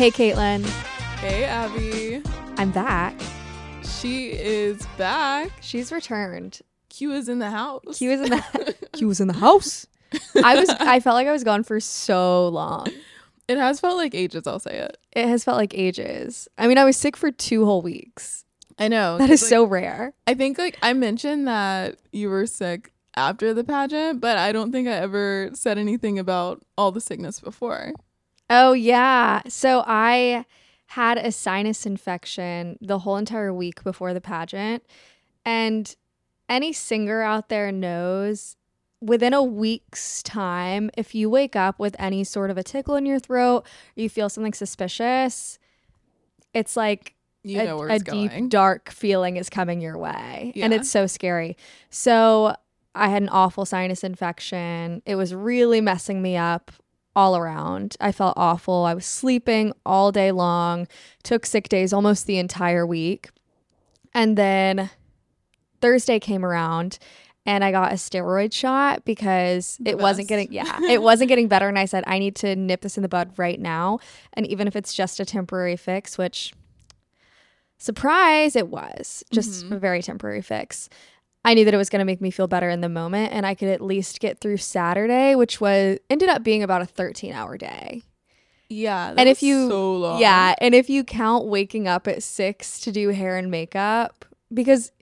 Hey, Caitlyn. Hey, Abby. I'm back. She is back. She's returned. Q is in the house. Q is in the Q was in the house. I was. I felt like I was gone for so long. It has felt like ages. I'll say it. It has felt like ages. I mean, I was sick for two whole weeks. I know. That is like, so rare. I think like I mentioned that you were sick after the pageant, but I don't think I ever said anything about all the sickness before. Oh yeah. So I had a sinus infection the whole entire week before the pageant. And any singer out there knows within a week's time, if you wake up with any sort of a tickle in your throat, or you feel something suspicious, it's like You a, know where a deep dark feeling is coming your way and it's so scary so i had an awful sinus infection it was really messing me up all around. I felt awful. I was sleeping all day long took sick days almost the entire week. And then thursday came around and I got a steroid shot because The it wasn't getting yeah, it wasn't getting better. And I said I need to nip this in the bud right now. And even if it's just a temporary fix, which surprise it was, just Mhm. a very temporary fix. I knew that it was going to make me feel better in the moment and I could at least get through Saturday, which was ended up being about a 13-hour day. Yeah. And if you- so long. Yeah, and if you count waking up at 6 to do hair and makeup because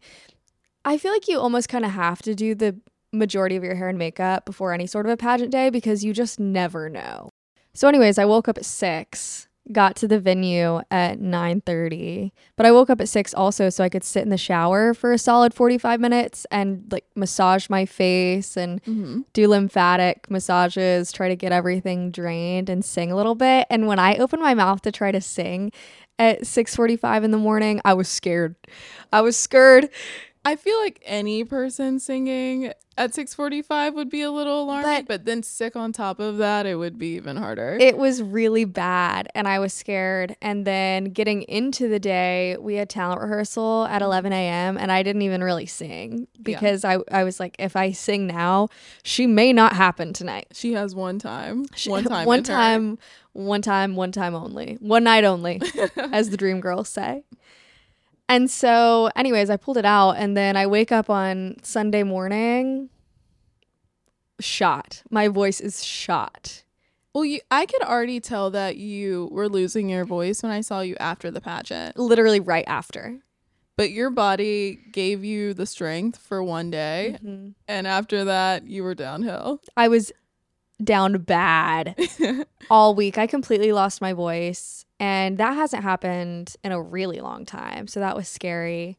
I feel like you almost kind of have to do the majority of your hair and makeup before any sort of a pageant day because you just never know. So anyways, I woke up at 6, got to the venue at 9:30, but I woke up at 6 also so I could sit in the shower for a solid 45 minutes and like massage my face and Mhm. do lymphatic massages, try to get everything drained and sing a little bit. And when I opened my mouth to try to sing at 6:45 in the morning, I was scared. I was scared. I feel like any person singing at 6:45 would be a little alarming, But- but, then sick on top of that, it would be even harder. It was really bad and I was scared. And then getting into the day, we had talent rehearsal at mm-hmm. 11 a.m. and I didn't even really sing Yeah. because I, I was like, if I sing now, she may not happen tonight. she has one time. She- One time. one in her. time, one time, one time only, one night only. as the dream girls say. And so, anyways, I pulled it out and then I wake up on Sunday morning shot. My voice is shot. Well, you, I could already tell that you were losing your voice when I saw you after the pageant. Literally right after. But your body gave you the strength for one day, Mhm. and after that, you were downhill. I was down bad all week. I completely lost my voice, and that hasn't happened in a really long time. So that was scary.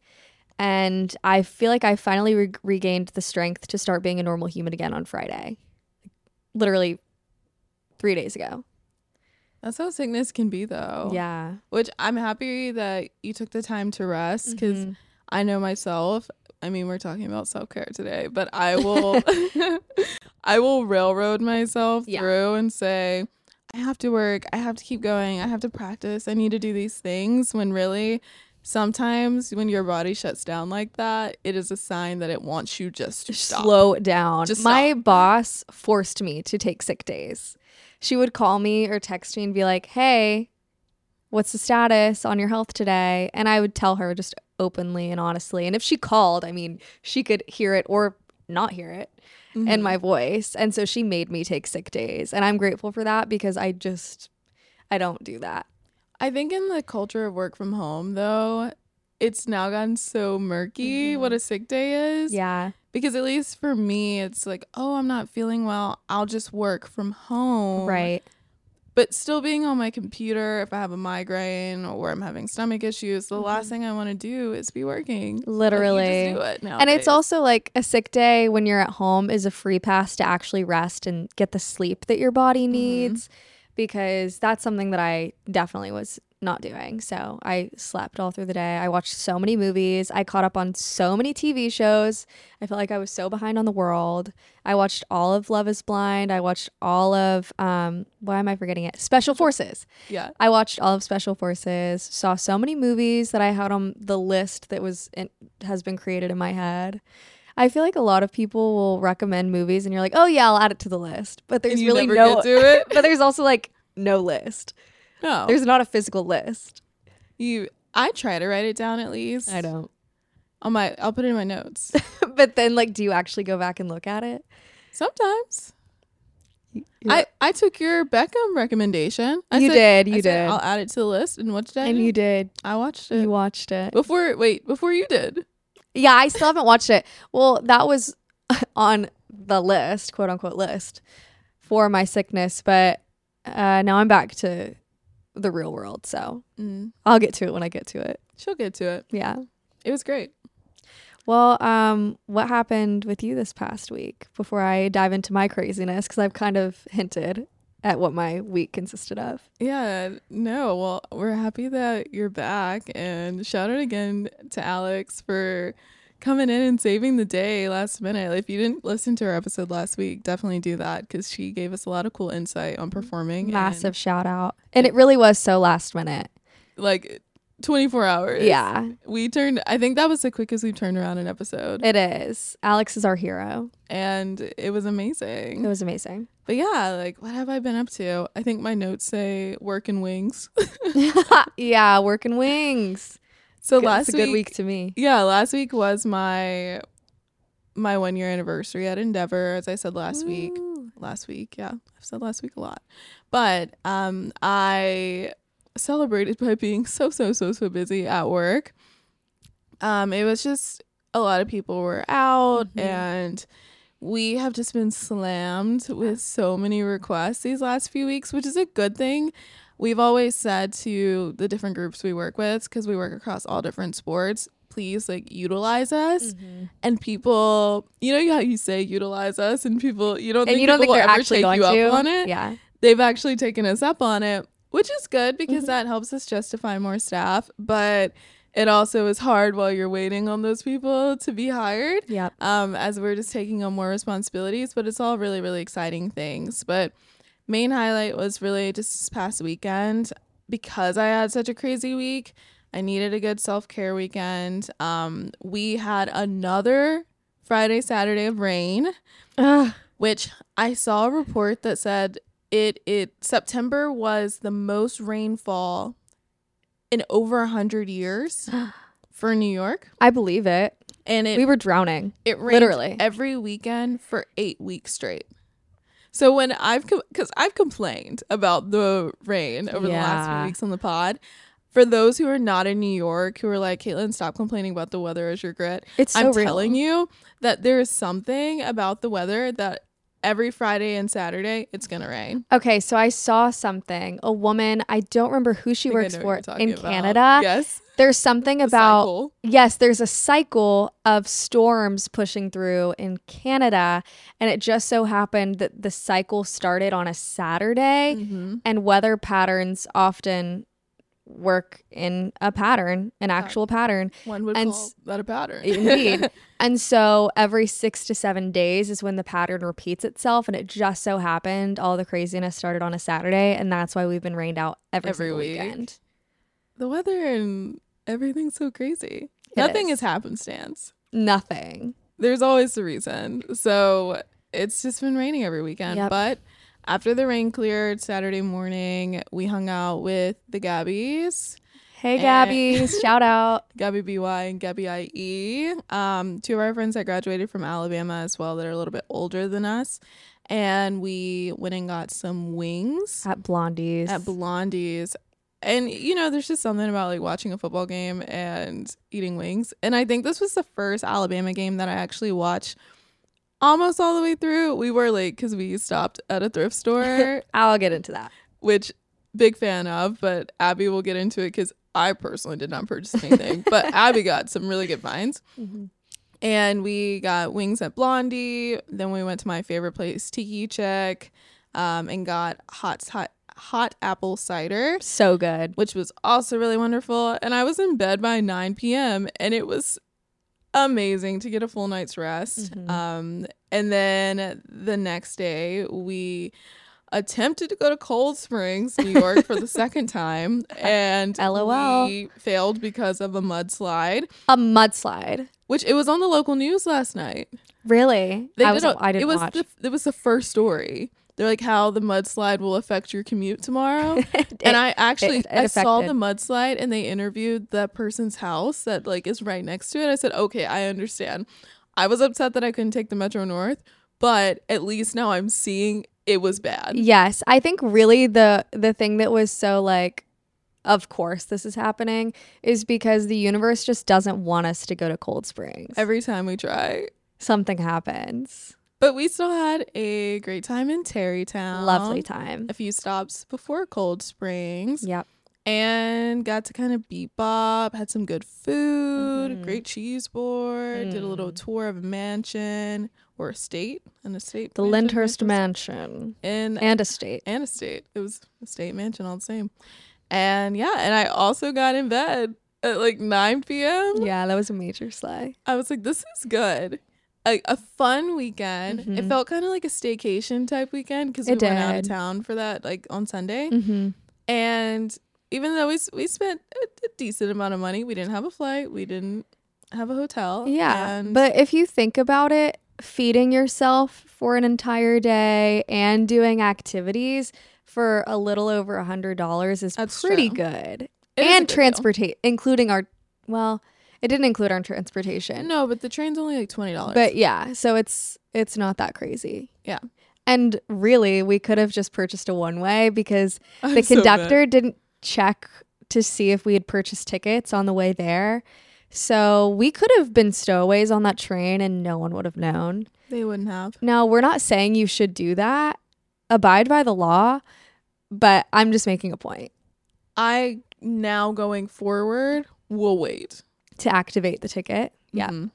And I feel like I finally re- regained the strength to start being a normal human again on Friday. Literally three days ago. That's how sickness can be, though. Yeah. Which I'm happy that you took the time to rest because Mhm. I know myself. I mean, we're talking about self care today, but I will, I will railroad myself Yeah. through and say, I have to work. I have to keep going. I have to practice. I need to do these things. When really, sometimes when your body shuts down like that, it is a sign that it wants you just to stop. slow down. Just My stop. boss forced me to take sick days. She would call me or text me and be like, "Hey, what's the status on your health today?" And I would tell her just openly and honestly. And if she called, I mean, she could hear it or not hear it in Mhm. my voice. And so she made me take sick days, and I'm grateful for that because I just I don't do that. I think in the culture of work from home, though, it's now gotten so murky what Mhm. a sick day is. Yeah. Because at least for me, it's like, oh, I'm not feeling well. I'll just work from home. Right. But still being on my computer, if I have a migraine or I'm having stomach issues, the last Mhm. thing I want to do is be working. Literally. do it And it's also like a sick day when you're at home is a free pass to actually rest and get the sleep that your body Mm-hmm. Because that's something that I definitely was not doing. So I slept all through the day. I watched so many movies. I caught up on so many TV shows. I felt like I was so behind on the world. I watched all of Love is Blind. I watched all of um why am I forgetting it? Special Forces. yeah. I watched all of Special Forces, saw so many movies that I had on the list that was in, has been created in my head. I feel like a lot of people will recommend movies and you're like, "Oh yeah, I'll add it to the list." But there's really no to it. but there's also like no list. No, There's not a physical list. you. I try to write it down at least. I don't. On my, I'll put it in my notes. but then, like, do you actually go back and look at it? Sometimes. I, I took your Beckham recommendation. I you said- did. I You said, did. I'll add it to the list. And what did I and do? you did. I watched it You watched it. before. Wait, before you did. Yeah, I still haven't watched it. Well, that was on the list, quote unquote list, for my sickness. But uh, now I'm back to the real world. So Mm. I'll get to it when I get to it. She'll get to it. Yeah. It was great. Well, um, what happened with you this past week before I dive into my craziness? Because I've kind of hinted at what my week consisted of. Yeah, no. Well, we're happy that you're back and shout out again to Alex for coming in and saving the day last minute. If you didn't listen to our episode last week, definitely do that because she gave us a lot of cool insight on performing. Massive shout out. And it really was so last minute. like 24 hours. Yeah, We turned, I think that was the quickest we've turned around an episode. it is. Alex is our hero. And it was amazing. It was amazing. But yeah, like, what have I been up to? I think my notes say work and wings. yeah, working wings. so Good- last a good week, week to me. Yeah, last week was my my one year anniversary at Endeavor, as I said last week. Last week, yeah. I've said last week a lot. But um I celebrated by being so so so so busy at work. Um it was just a lot of people were out Mhm. and we have just been slammed with so many requests these last few weeks, which is a good thing. We've always said to the different groups we work with, because we work across all different sports, please like utilize us. Mm-hmm. And people, you know how you say utilize us, and people, you don't And think you don't people think they're actually take going to? up on it. Yeah. They've actually taken us up on it, which is good because Mhm. that helps us justify more staff. But it also is hard while you're waiting on those people to be hired Yep. um, as we're just taking on more responsibilities, but it's all really, really exciting things. But main highlight was really just this past weekend because I had such a crazy week. I needed a good self care weekend. Um, we had another Friday, Saturday of rain, Ugh. which I saw a report that said it it September was the most rainfall in over a hundred years for New York, I believe it. and it we were drowning. it rained Literally. every weekend for eight weeks straight. So when I've because I've complained about the rain over the last few weeks on the pod. For those who are not in New York, who are like, Caitlyn, stop complaining about the weather as your grit. It's so I'm real. telling you that there is something about the weather that every Friday and Saturday it's gonna rain. Okay, so I saw something. A woman, I don't remember who she I think I works for in about. Canada. Yes. There's something the about cycle. yes, there's a cycle of storms pushing through in Canada, and it just so happened that the cycle started on a Saturday, Mhm. and weather patterns often work in a pattern, an actual pattern. One would And call s- that a pattern. Indeed. and so every six to seven days is when the pattern repeats itself. And it just so happened all the craziness started on a Saturday. And that's why we've been rained out every, Every week. weekend. the weather and everything's so crazy. It Nothing is. is happenstance. Nothing. There's always a reason. So it's just been raining every weekend. Yep. But after the rain cleared Saturday morning, we hung out with the Gabbies, Hey. Gabby, shout out. Gabby BY and Gabby IE. Um, two of our friends that graduated from Alabama as well that are a little bit older than us. And we went and got some wings At Blondies. at Blondie's. And you know, there's just something about like watching a football game and eating wings. And I think this was the first Alabama game that I actually watched almost all the way through. We were late because we stopped at a thrift store, I'll get into that. which big fan of, but Abby will get into it because I personally did not purchase anything. but Abby got some really good finds. And we got wings at Blondie. Then we went to my favorite place, Tiki Chick, um, and got hot hot hot apple cider So good. which was also really wonderful. And I was in bed by 9 p.m. and it was amazing to get a full night's rest. Mhm. Um, and then the next day, we attempted to go to Cold Springs, New York, for the second time, and LOL. we failed because of a mudslide. A mudslide. Which it was on the local news last night. Really? They I was a- I didn't it was watch. The, it was the first story. They're like how the mudslide will affect your commute tomorrow. and I actually it I saw the mudslide and they interviewed that person's house that like is right next to it. I said, "Okay, I understand." I was upset that I couldn't take the Metro North, but at least now I'm seeing it was bad. Yes, I think really the the thing that was so like of course this is happening is because the universe just doesn't want us to go to Cold Springs. Every time we try. Something happens. But we still had a great time in Tarrytown. Lovely time. A few stops before Cold Springs. Yep. and got to kind of beat bop, had some good food, Mhm. great cheese board, did a little Mm. tour of a mansion or estate, an estate. The mansion, Lyndhurst mansion, Mansion and estate. and estate. It was estate mansion all the same. And yeah, and I also got in bed at like 9 p.m. Yeah, that was a major sleigh. I was like, this is good. A, a fun weekend. It Mhm. felt kind of like a staycation type weekend because we It went out of town for that like on Sunday. Mm-hmm. And even though we we spent a, a decent amount of money, we didn't have a flight, we didn't have a hotel. Yeah, but if you think about it, feeding yourself for an entire day and doing activities for a little over a hundred dollars is That's pretty true. good. it and transportate, including our, well, it didn't include our transportation. No, but the train's only like twenty dollars. But yeah, so it's it's not that crazy. Yeah. And really, we could have just purchased a one way because the conductor didn't check to see if we had purchased tickets on the way there. So we could have been stowaways on that train and no one would have known. they wouldn't have. Now, we're not saying you should do that. Abide by the law, but I'm just making a point I now going forward will wait. To activate the ticket. Yeah. Mhm.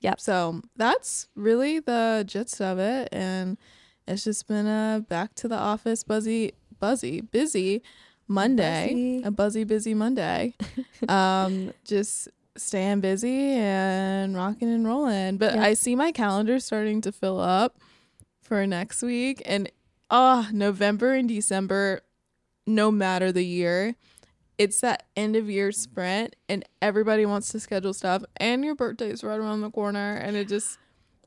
Yep. So that's really the gist of it, and it's just been a back to the office buzzy, buzzy, busy Monday, Buzzy. a buzzy, busy Monday. um, just staying busy and rocking and rolling. But Yep. I see my calendar starting to fill up for next week, and oh, November and December, no matter the year. It's that end of year sprint, and everybody wants to schedule stuff. And your birthday's right around the corner, and it just,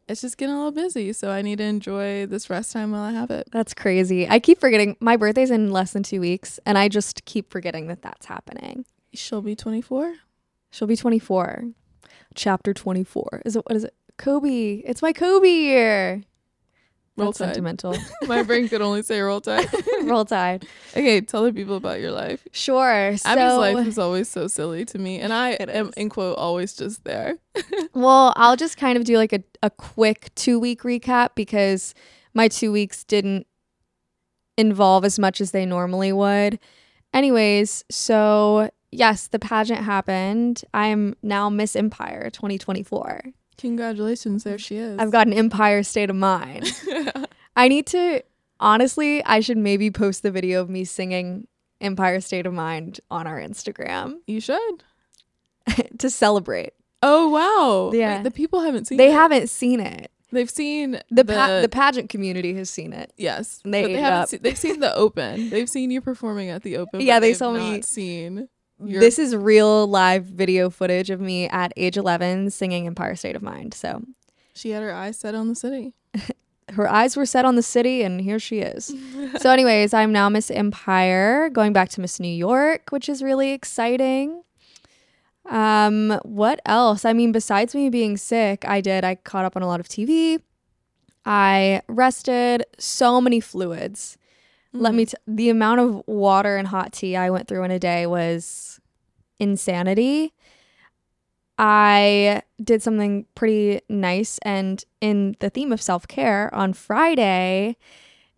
it's just getting a little busy. So I need to enjoy this rest time while I have it. That's crazy. I keep forgetting my birthday's in less than two weeks, and I just keep forgetting that that's happening. She'll be 24. She'll be 24. Chapter 24. Is it what is it? Kobe. It's my Kobe year. Roll That's Tide. sentimental. My brain could only say roll tide. Roll Tide. okay, tell the people about your life. Sure. So, Abby's life is always so silly to me, and I am in quote always just there. well, I'll just kind of do like a, a quick two week recap because my two weeks didn't involve as much as they normally would. Anyways, so yes, the pageant happened. I am now Miss Empire 2024. Congratulations, there she is. I've got an Empire state of mind. I need to honestly, I should maybe post the video of me singing Empire State of Mind on our Instagram you should. to celebrate. Oh wow! Yeah. The people haven't seen. It. They it. haven't seen it. They've seen The pa- the pageant community has seen it. yes. They, they haven't. Seen, they've seen the open. They've seen you performing at the open. Yeah, they saw me- Seen. Your- This is real live video footage of me at age 11 singing Empire State of Mind. So She had her eyes set on the city. her eyes were set on the city, and here she is. so, anyways, I'm now Miss Empire, going back to Miss New York, which is really exciting. Um, what else? I mean, besides me being sick, I did. I caught up on a lot of TV. I rested. So many fluids. Let me. Mm-hmm. T- the amount of water and hot tea I went through in a day was insanity. I did something pretty nice, and in the theme of self care, on Friday,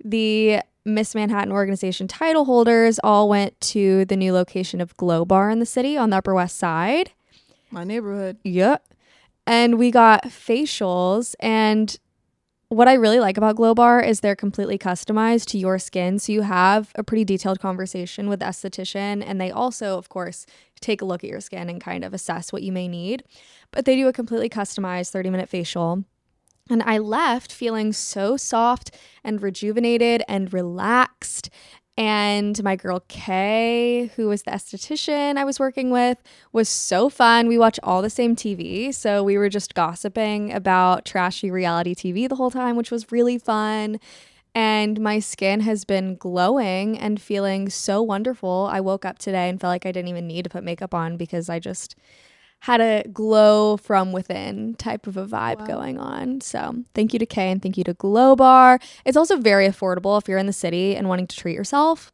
the Miss Manhattan organization title holders all went to the new location of Glow Bar in the city on the Upper West Side. my neighborhood. Yep. And we got facials. And what I really like about Glow Bar is they're completely customized to your skin. So you have a pretty detailed conversation with the esthetician. And they also, of course, take a look at your skin and kind of assess what you may need. But they do a completely customized 30 minute facial. And I left feeling so soft and rejuvenated and relaxed. And my girl Kay, who was the esthetician I was working with, was so fun. We watch all the same TV. So we were just gossiping about trashy reality TV the whole time, which was really fun. and my skin has been glowing and feeling so wonderful. I woke up today and felt like I didn't even need to put makeup on because I just had a glow from within type of a vibe Wow. going on. So, thank you to Kay and thank you to Glow Bar. It's also very affordable if you're in the city and wanting to treat yourself.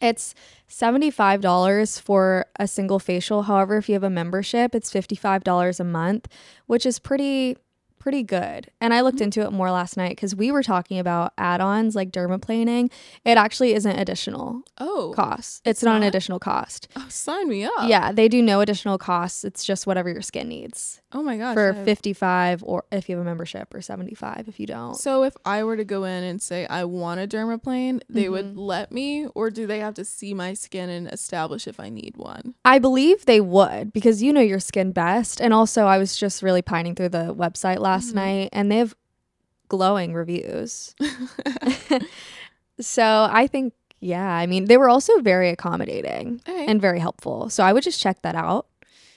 It's $75 for a single facial. However, if you have a membership, it's $55 a month, which is pretty pretty good. And I looked into it more last night cuz we were talking about add-ons like dermaplaning. It actually isn't additional Oh, cost. It's, It's not, an additional cost. oh, sign me up. Yeah, they do no additional costs. It's just whatever your skin needs. Oh my gosh. for I- 55 or if you have a membership or 75 if you don't. So if I were to go in and say I want a dermaplane, they would Mhm. let me, or do they have to see my skin and establish if I need one? I believe they would because you know your skin best. And also, I was just really pining through the website last Mhm. night and they have glowing reviews. so I think, yeah, I mean, they were also very accommodating and very helpful. So I would just check that out.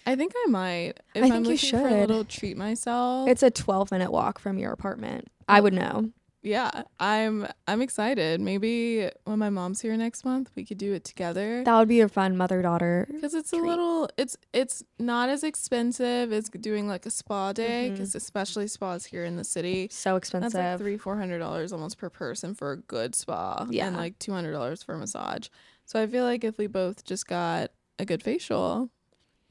I think I might. If I am think you should. for a little treat myself. It's a 12 minute walk from your apartment. I would know. Yeah, I'm I'm excited. Maybe when my mom's here next month, we could do it together. That would be a fun mother daughter. Because it's a little, it's it's not as expensive as doing like a spa day. Mm-hmm. Because especially spas here in the city, So expensive. that's like three four hundred dollars almost per person for a good spa, Yeah. and like two hundred dollars for a massage. So I feel like if we both just got a good facial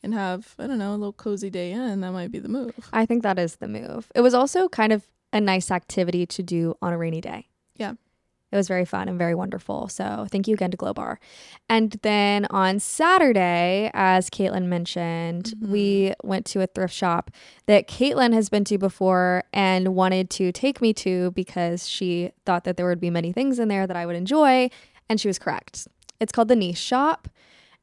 and have I don't know a little cozy day in, that might be the move. I think that is the move. It was also kind of a nice activity to do on a rainy day. Yeah. It was very fun and very wonderful. So thank you again to Glow Bar. And then on Saturday, as Caitlyn mentioned, Mhm. we went to a thrift shop that Caitlyn has been to before and wanted to take me to because she thought that there would be many things in there that I would enjoy. And she was correct. It's called the Niche Shop.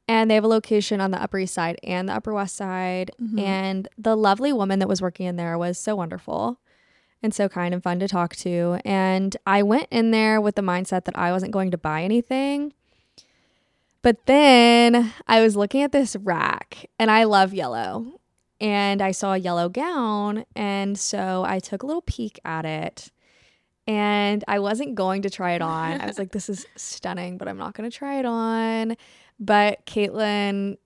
And they have a location on the Upper East Side and the Upper West Side. Mhm. And the lovely woman that was working in there was so wonderful and so kind and fun to talk to. And I went in there with the mindset that I wasn't going to buy anything. But then I was looking at this rack and I love yellow. And I saw a yellow gown. And so I took a little peek at it. And I wasn't going to try it on. I was like, this is stunning, but I'm not going to try it on. But Caitlyn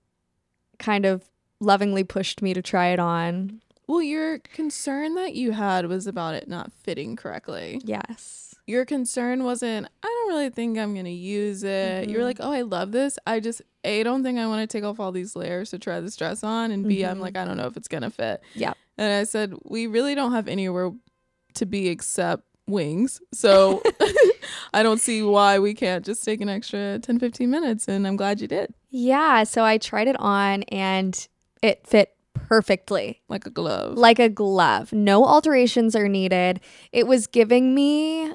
kind of lovingly pushed me to try it on. Well, your concern that you had was about it not fitting correctly. Yes. Your concern wasn't, I don't really think I'm going to use it. You were Mhm. like, oh, I love this. I just, A, don't think I want to take off all these layers to try this dress on. And B, I'm Mhm. like, I don't know if it's going to fit. Yeah. And I said, we really don't have anywhere to be except wings. So I don't see why we can't just take an extra 10, 15 minutes. And I'm glad you did. Yeah. So I tried it on and it fit perfectly Like a glove. like a glove. No alterations are needed. It was giving me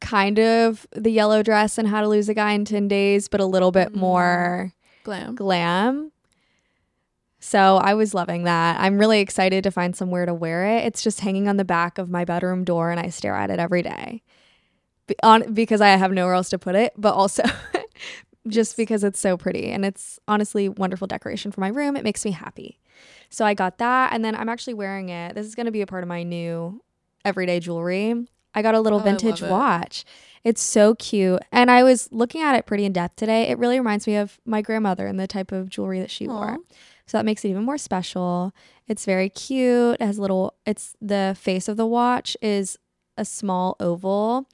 kind of the yellow dress and how to lose a guy in 10 days, but a little bit Mm. more Glam. glam. So I was loving that. I'm really excited to find somewhere to wear it. It's just hanging on the back of my bedroom door and I stare at it every day. Be- on because I have nowhere else to put it, but also just because it's so pretty and it's honestly wonderful decoration for my room. It makes me happy. So I got that and then I'm actually wearing it. This is going to be a part of my new everyday jewelry. I got a little Oh, vintage it. watch. It's so cute. And I was looking at it pretty in depth today. It really reminds me of my grandmother and the type of jewelry that she Aw. wore. So that makes it even more special. It's very cute. It has little it's the face of the watch is a small oval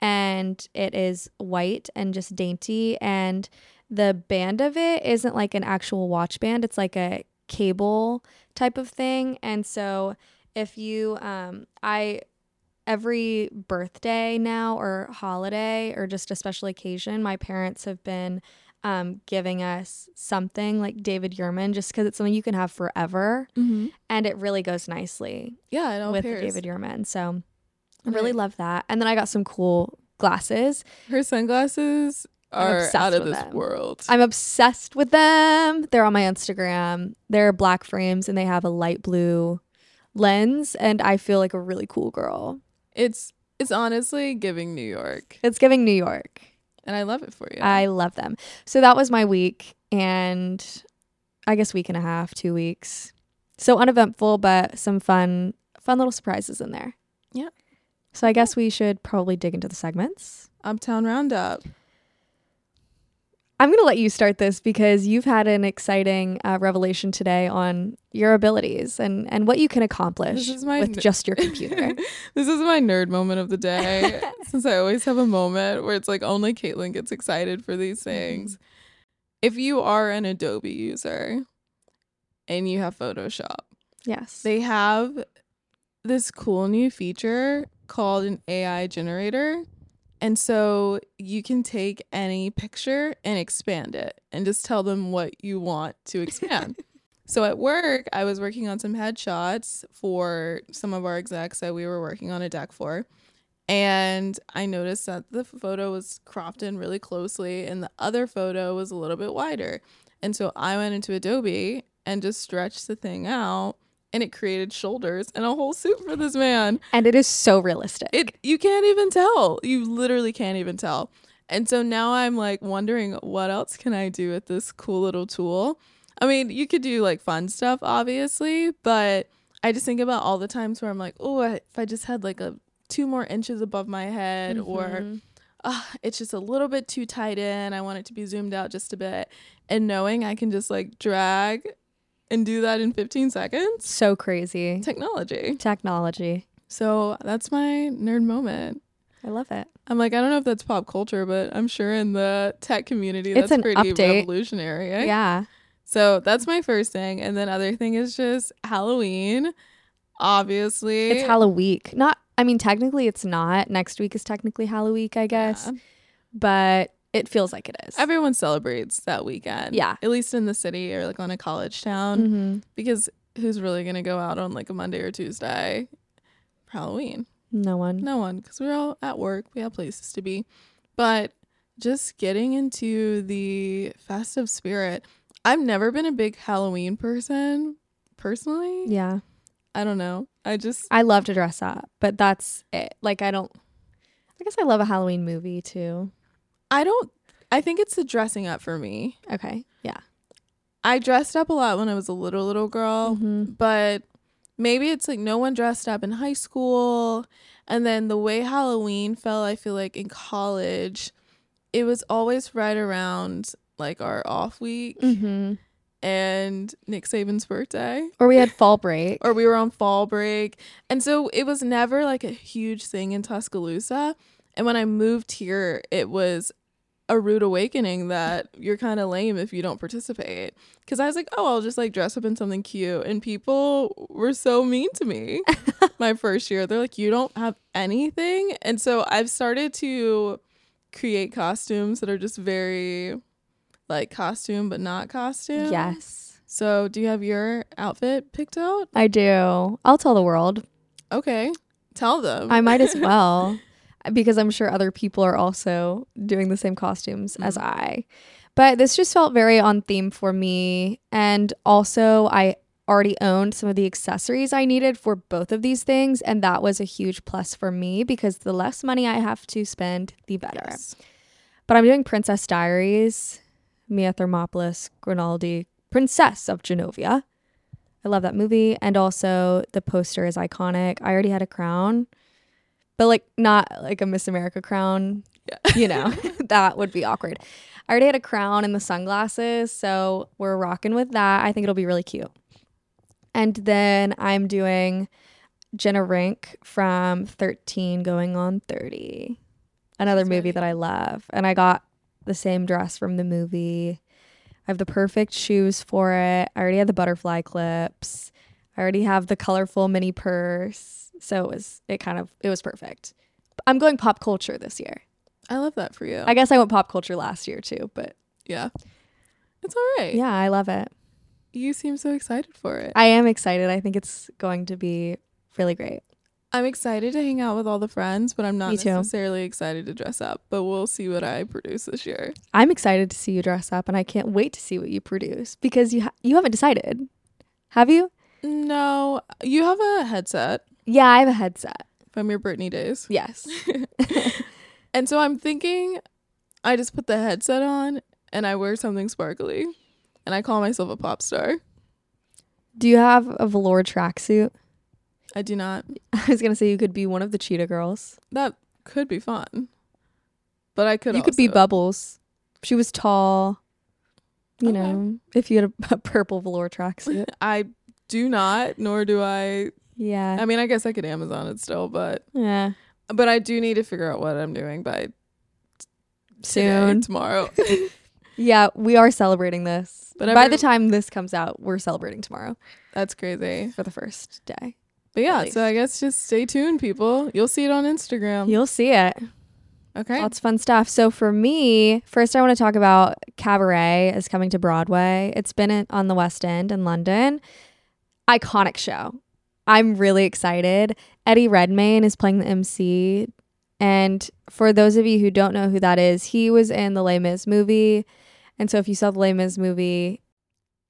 and it is white and just dainty and the band of it isn't like an actual watch band. It's like a cable type of thing. And so if you um I every birthday now or holiday or just a special occasion, my parents have been um, giving us something like David Yurman just because it's something you can have forever Mm-hmm. and it really goes nicely Yeah, it all with pairs. David Yurman. So I really Right. love that. And then I got some cool glasses. Her sunglasses are out of this them. world. I'm obsessed with them. They're on my Instagram. They're black frames and they have a light blue lens and I feel like a really cool girl. It's it's honestly giving New York, It's giving New York. and I love it for you. I love them. So that was my week and I guess week and a half, 2 weeks. So uneventful but some fun fun little surprises in there. Yeah. So I guess we should probably dig into the segments. Uptown Roundup. I'm going to let you start this because you've had an exciting uh, revelation today on your abilities and, and what you can accomplish This is my with n- just your computer. this is my nerd moment of the day since I always have a moment where it's like only Caitlyn gets excited for these things. If you are an Adobe user and you have Photoshop, yes. they have this cool new feature called an AI generator. And so you can take any picture and expand it and just tell them what you want to expand. so at work, I was working on some headshots for some of our execs that we were working on a deck for. And I noticed that the photo was cropped in really closely and the other photo was a little bit wider. And so I went into Adobe and just stretched the thing out and it created shoulders and a whole suit for this man. and it is so realistic. It you can't even tell. You literally can't even tell. And so now I'm like wondering what else can I do with this cool little tool? I mean, you could do like fun stuff obviously, but I just think about all the times where I'm like, "Oh, if I just had like a two more inches above my head or Mhm. ah, it's just a little bit too tight in. I want it to be zoomed out just a bit." And knowing I can just like drag and do that in 15 seconds, so crazy. technology. Technology. So that's my nerd moment. I love it. I'm like, I don't know if that's pop culture, but I'm sure in the tech community It's that's pretty update. revolutionary. eh? Yeah. So that's my first thing. And then other thing is just Halloween. Obviously. It's Halloween. Not I mean technically it's not. Next week is technically Halloween, I guess. Yeah. But it feels like it is. Everyone celebrates that weekend. Yeah. At least in the city or like on a college town. Mhm. Because who's really going to go out on like a Monday or Tuesday for Halloween? No one. No one, because we're all at work. We have places to be. But just getting into the festive spirit. I've never been a big Halloween person personally. Yeah. I don't know. I just, I love to dress up, but that's it. Like I don't I guess I love a Halloween movie too. I don't, I think it's the dressing up for me. Okay. Yeah. I dressed up a lot when I was a little, little girl, Mhm. but maybe it's like no one dressed up in high school. And then the way Halloween fell, I feel like in college, it was always right around like our off week. Mhm. and Nick Saban's birthday. Or we had fall break. Or we were on fall break. And so it was never like a huge thing in Tuscaloosa. And when I moved here, it was a rude awakening that you're kind of lame if you don't participate. Because I was like, oh, I'll just like dress up in something cute. And people were so mean to me my first year. They're like, you don't have anything. And so I've started to create costumes that are just very like costume, but not costume. yes. So, do you have your outfit picked out? I do. I'll tell the world. Okay. Tell them. I might as well because I'm sure other people are also doing the same costumes as mm-hmm. I. But this just felt very on theme for me. And also, I already owned some of the accessories I needed for both of these things. And that was a huge plus for me because the less money I have to spend, the better. Yes. But I'm doing Princess Diaries, Mia Thermopolis, Renaldi, Princess of Genovia. I love that movie. And also, the poster is iconic. I already had a crown, but like not like a Miss America crown. Yeah. You know, that would be awkward. I already had a crown and the sunglasses. So we're rocking with that. I think it'll be really cute. And then I'm doing Jenna Rink from 13 going on 30. Another She's movie that I love. And I got the same dress from the movie. I have the perfect shoes for it. I already had the butterfly clips. I already have the colorful mini purse. So it was it kind of it was perfect. I'm going pop culture this year. I love that for you. I guess I went pop culture last year too, but yeah. It's all right. yeah, I love it. You seem so excited for it. I am excited. I think it's going to be really great. I'm excited to hang out with all the friends, but I'm not necessarily excited to dress up. But we'll see what I produce this year. I'm excited to see you dress up and I can't wait to see what you produce because you ha- you haven't decided. Have you? No, you have a headset Yeah, I have a headset. from your Britney days. Yes. And so I'm thinking I just put the headset on and I wear something sparkly and I call myself a pop star. Do you have a velour tracksuit? I do not. I was gonna say you could be one of the cheetah girls. That could be fun. But I could you could be Bubbles. She was tall. You Okay. know, if you had a, a purple velour tracksuit. I do not, nor do I. yeah. I mean, I guess I could Amazon it still, but yeah. but I do need to figure out what I'm doing by today, Soon. tomorrow. Yeah, we are celebrating this. But By every- the time this comes out, we're celebrating tomorrow That's crazy. for the first day. But yeah, so I guess just stay tuned, people. You'll see it on Instagram. You'll see it. okay. Lots of fun stuff. So for me, first I want to talk about Cabaret is coming to Broadway. It's been on the West End in London. Iconic show. I'm really excited. Eddie Redmayne is playing the MC. And for those of you who don't know who that is, he was in the Les Mis movie. And so if you saw the Les Mis movie,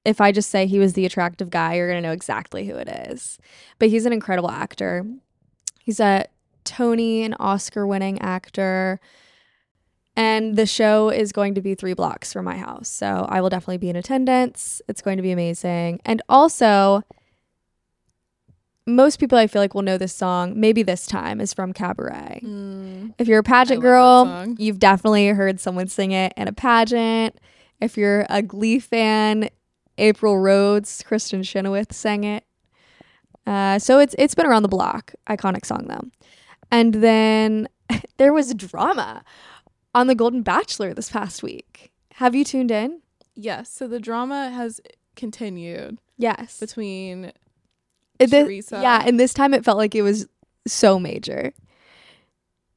if I just say he was the attractive guy, you're going to know exactly who it is. But he's an incredible actor. He's a Tony and Oscar winning actor. And the show is going to be three blocks from my house. So I will definitely be in attendance. It's going to be amazing. And also, most people I feel like will know this song, maybe this time, is from Cabaret. Mm, If you're a pageant I girl, you've definitely heard someone sing it in a pageant. If you're a Glee fan, April Rhodes, Kristin Chenoweth sang it. Uh, so it's it's been around the block. Iconic song though. And then there was drama on the Golden Bachelor this past week. Have you tuned in? yes. So the drama has continued Yes. between It- thi- Theresa. yeah, and this time it felt like it was so major.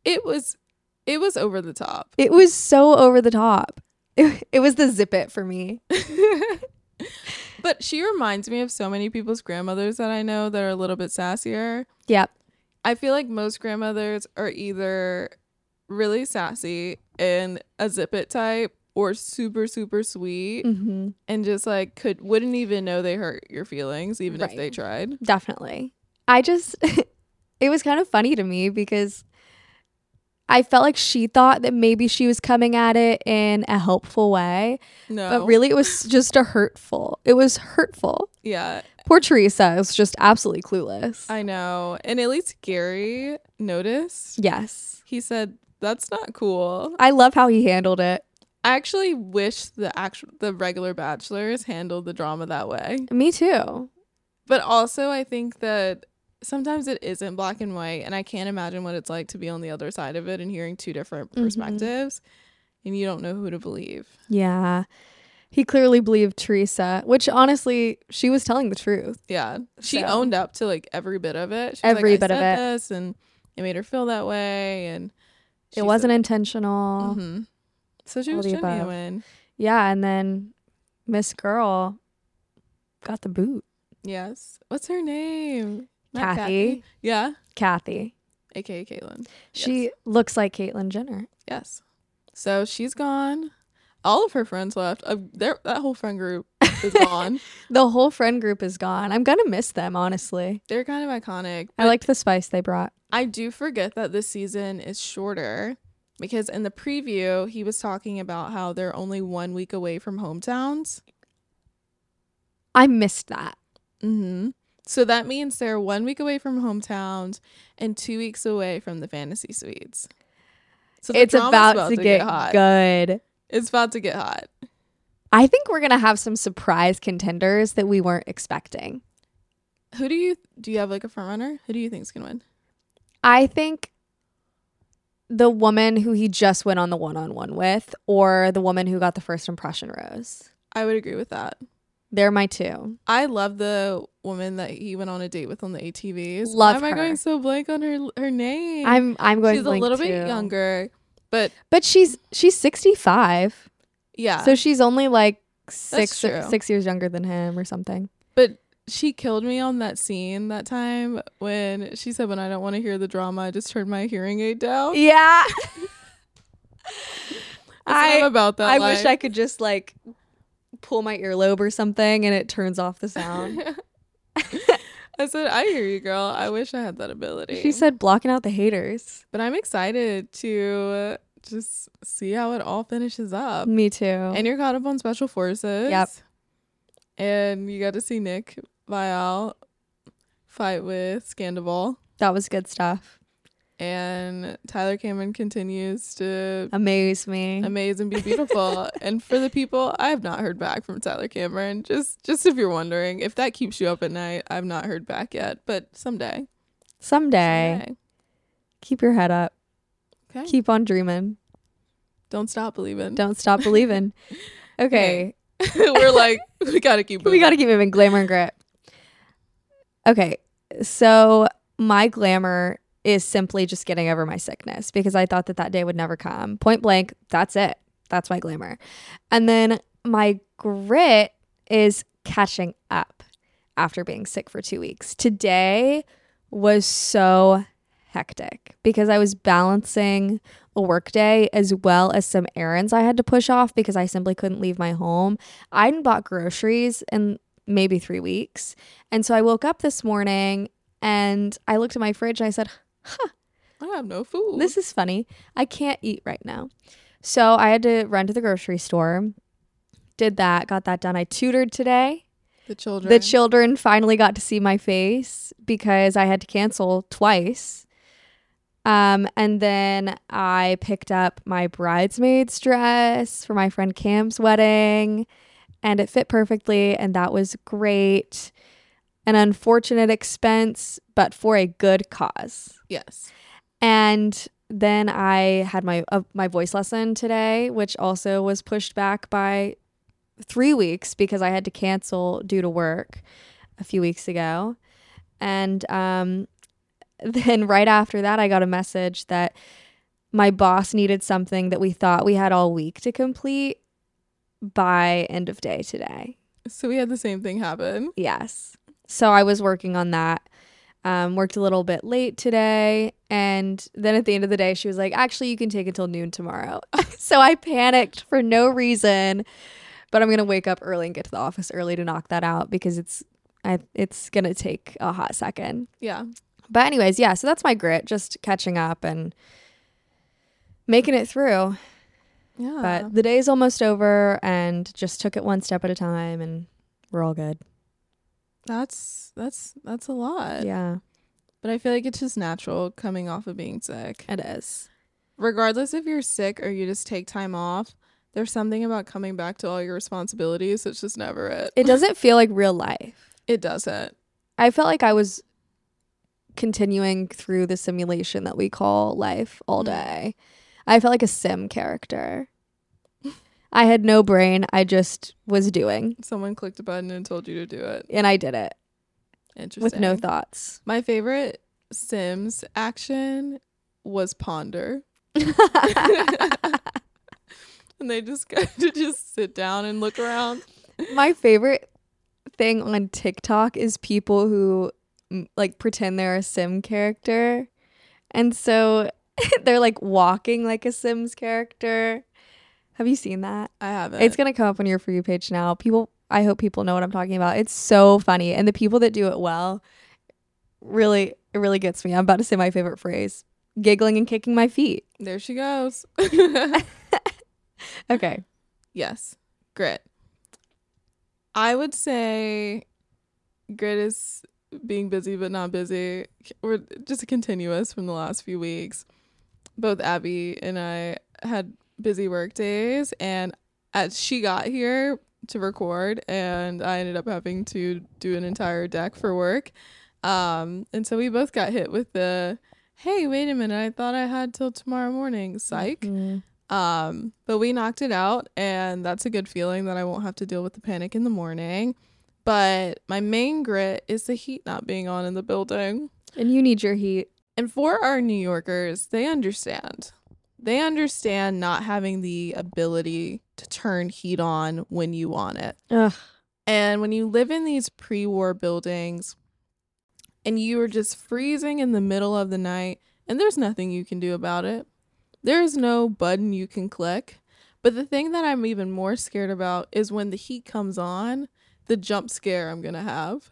it was it was over the top. It was so over the top. It, it was the zip it for me. but she reminds me of so many people's grandmothers that I know that are a little bit sassier. Yep. I feel like most grandmothers are either really sassy and a zip it type or super super sweet Mm-hmm. and just like could wouldn't even know they hurt your feelings even if they tried. Definitely. I just, it was kind of funny to me because I felt like she thought that maybe she was coming at it in a helpful way, No. but really it was just a hurtful. It was hurtful. Yeah, Poor Theresa was just absolutely clueless. I know. And at least Gary noticed. yes. He said that's not cool. I love how he handled it. I actually wish the actual the regular bachelors handled the drama that way. Me too. But also I think that sometimes it isn't black and white and I can't imagine what it's like to be on the other side of it and hearing two different Mhm. perspectives and you don't know who to believe. Yeah. He clearly believed Theresa, which honestly, she was telling the truth. Yeah. She So- owned up to like every bit of it. Every like, bit of it. This and it made her feel that way and it wasn't intentional. hmm So she was the above. genuine. Yeah. And then Miss Girl got the boot. Yes. What's her name? Not Kathy. Yeah. Kathy. AKA Caitlyn. She looks like Caitlyn Jenner. Yes. So she's gone. All of her friends left. Uh, that whole friend group is gone. The whole friend group is gone. I'm gonna miss them, honestly. They're kind of iconic. I liked the spice they brought. I do forget that this season is shorter because in the preview he was talking about how they're only one week away from hometowns. I missed that. Mm-hmm. So that means they're one week away from hometowns and two weeks away from the fantasy suites. So it's drama's about, to, get, hot. good. It's about to get hot. I think we're gonna have some surprise contenders that we weren't expecting. Who do you do? You have like a front runner? Who do you think's gonna win? I think the woman who he just went on the one on one with, or the woman who got the first impression rose. I would agree with that. They're my two. I love the woman that he went on a date with on the ATVs. Love Why am I going so blank on her her name? I'm I'm going She's a little bit younger, but but she's she's 65, yeah. so she's only like six six years younger than him or something. but she killed me on that scene that time when she said, "When I don't want to hear the drama, I just turn my hearing aid down." Yeah. I'm about that. I wish. I could just like pull my earlobe or something and it turns off the sound. I said, "I hear you, girl. I wish I had that ability." she said blocking out the haters. but I'm excited to just see how it all finishes up. Me too. And you're caught up on special forces. Yep. And you got to see Nick Viall fight with Scandoval. That was good stuff. And Tyler Cameron continues to Amaze me. amaze and be beautiful. and for the people, I have not heard back from Tyler Cameron. Just just if you're wondering, if that keeps you up at night, I've not heard back yet. But someday. Someday. someday. Keep your head up. Okay. Keep on dreaming. Don't stop believing. Don't stop believing. Okay. We're like, we gotta keep moving. we got to keep moving. Glamour and grit. Okay. So my glamour is simply just getting over my sickness because I thought that that day would never come. Point blank, that's it. That's my glamour. And then my grit is catching up after being sick for two weeks. Today was so hectic because I was balancing a work day as well as some errands I had to push off because I simply couldn't leave my home. I hadn't bought groceries in maybe three weeks. And so I woke up this morning and I looked at my fridge and I said, huh, I have no food. this is funny. I can't eat right now. So I had to run to the grocery store. Did that, got that done. I tutored today. the children. The children finally got to see my face because I had to cancel twice. Um, and then I picked up my bridesmaid's dress for my friend Cam's wedding, and it fit perfectly, and that was great. An unfortunate expense, but for a good cause. yes. And then I had my uh, my voice lesson today, which also was pushed back by three weeks because I had to cancel due to work a few weeks ago. And um, then right after that, I got a message that my boss needed something that we thought we had all week to complete by end of day today. So we had the same thing happen. Yes. So I was working on that. Um, worked a little bit late today. And then at the end of the day, she was like, actually, you can take until noon tomorrow. so I panicked for no reason. But I'm going to wake up early and get to the office early to knock that out because it's. I, it's gonna take a hot second, Yeah. but anyways, yeah. So that's my grit, just catching up and making it through. Yeah. But the day's almost over, and just took it one step at a time, and we're all good. that's that's that's a lot. Yeah, But I feel like it's just natural coming off of being sick. it is. Regardless if you're sick or you just take time off, there's something about coming back to all your responsibilities. It's just never it. It doesn't feel like real life. It doesn't. I felt like I was continuing through the simulation that we call life all Mm. day. I felt like a sim character. I had no brain. I just was doing, Someone clicked a button and told you to do it. and I did it Interesting. with no thoughts. My favorite Sims action was ponder. and they just got to just sit down and look around. My favorite thing on TikTok is people who like pretend they're a sim character. And so they're like walking like a Sims character. Have you seen that? I haven't. It's going to come up on your For You page now. People, I hope people know what I'm talking about. It's so funny. And the people that do it well really, it really gets me. I'm about to say my favorite phrase giggling and kicking my feet. there she goes. Okay. yes. Grit. I would say grit is being busy but not busy. We're just continuous from the last few weeks. Both Abby and I had busy work days and as she got here to record and I ended up having to do an entire deck for work. Um and so we both got hit with the hey, wait a minute, I thought I had till tomorrow morning. Psych. Mm. Um, but we knocked it out, and that's a good feeling that I won't have to deal with the panic in the morning. But my main grit is the heat not being on in the building. And you need your heat. And for our New Yorkers, they understand. They understand not having the ability to turn heat on when you want it. Ugh. And when you live in these pre war buildings and you are just freezing in the middle of the night, and there's nothing you can do about it, there is no button you can click. But the thing that I'm even more scared about is when the heat comes on, the jump scare I'm going to have.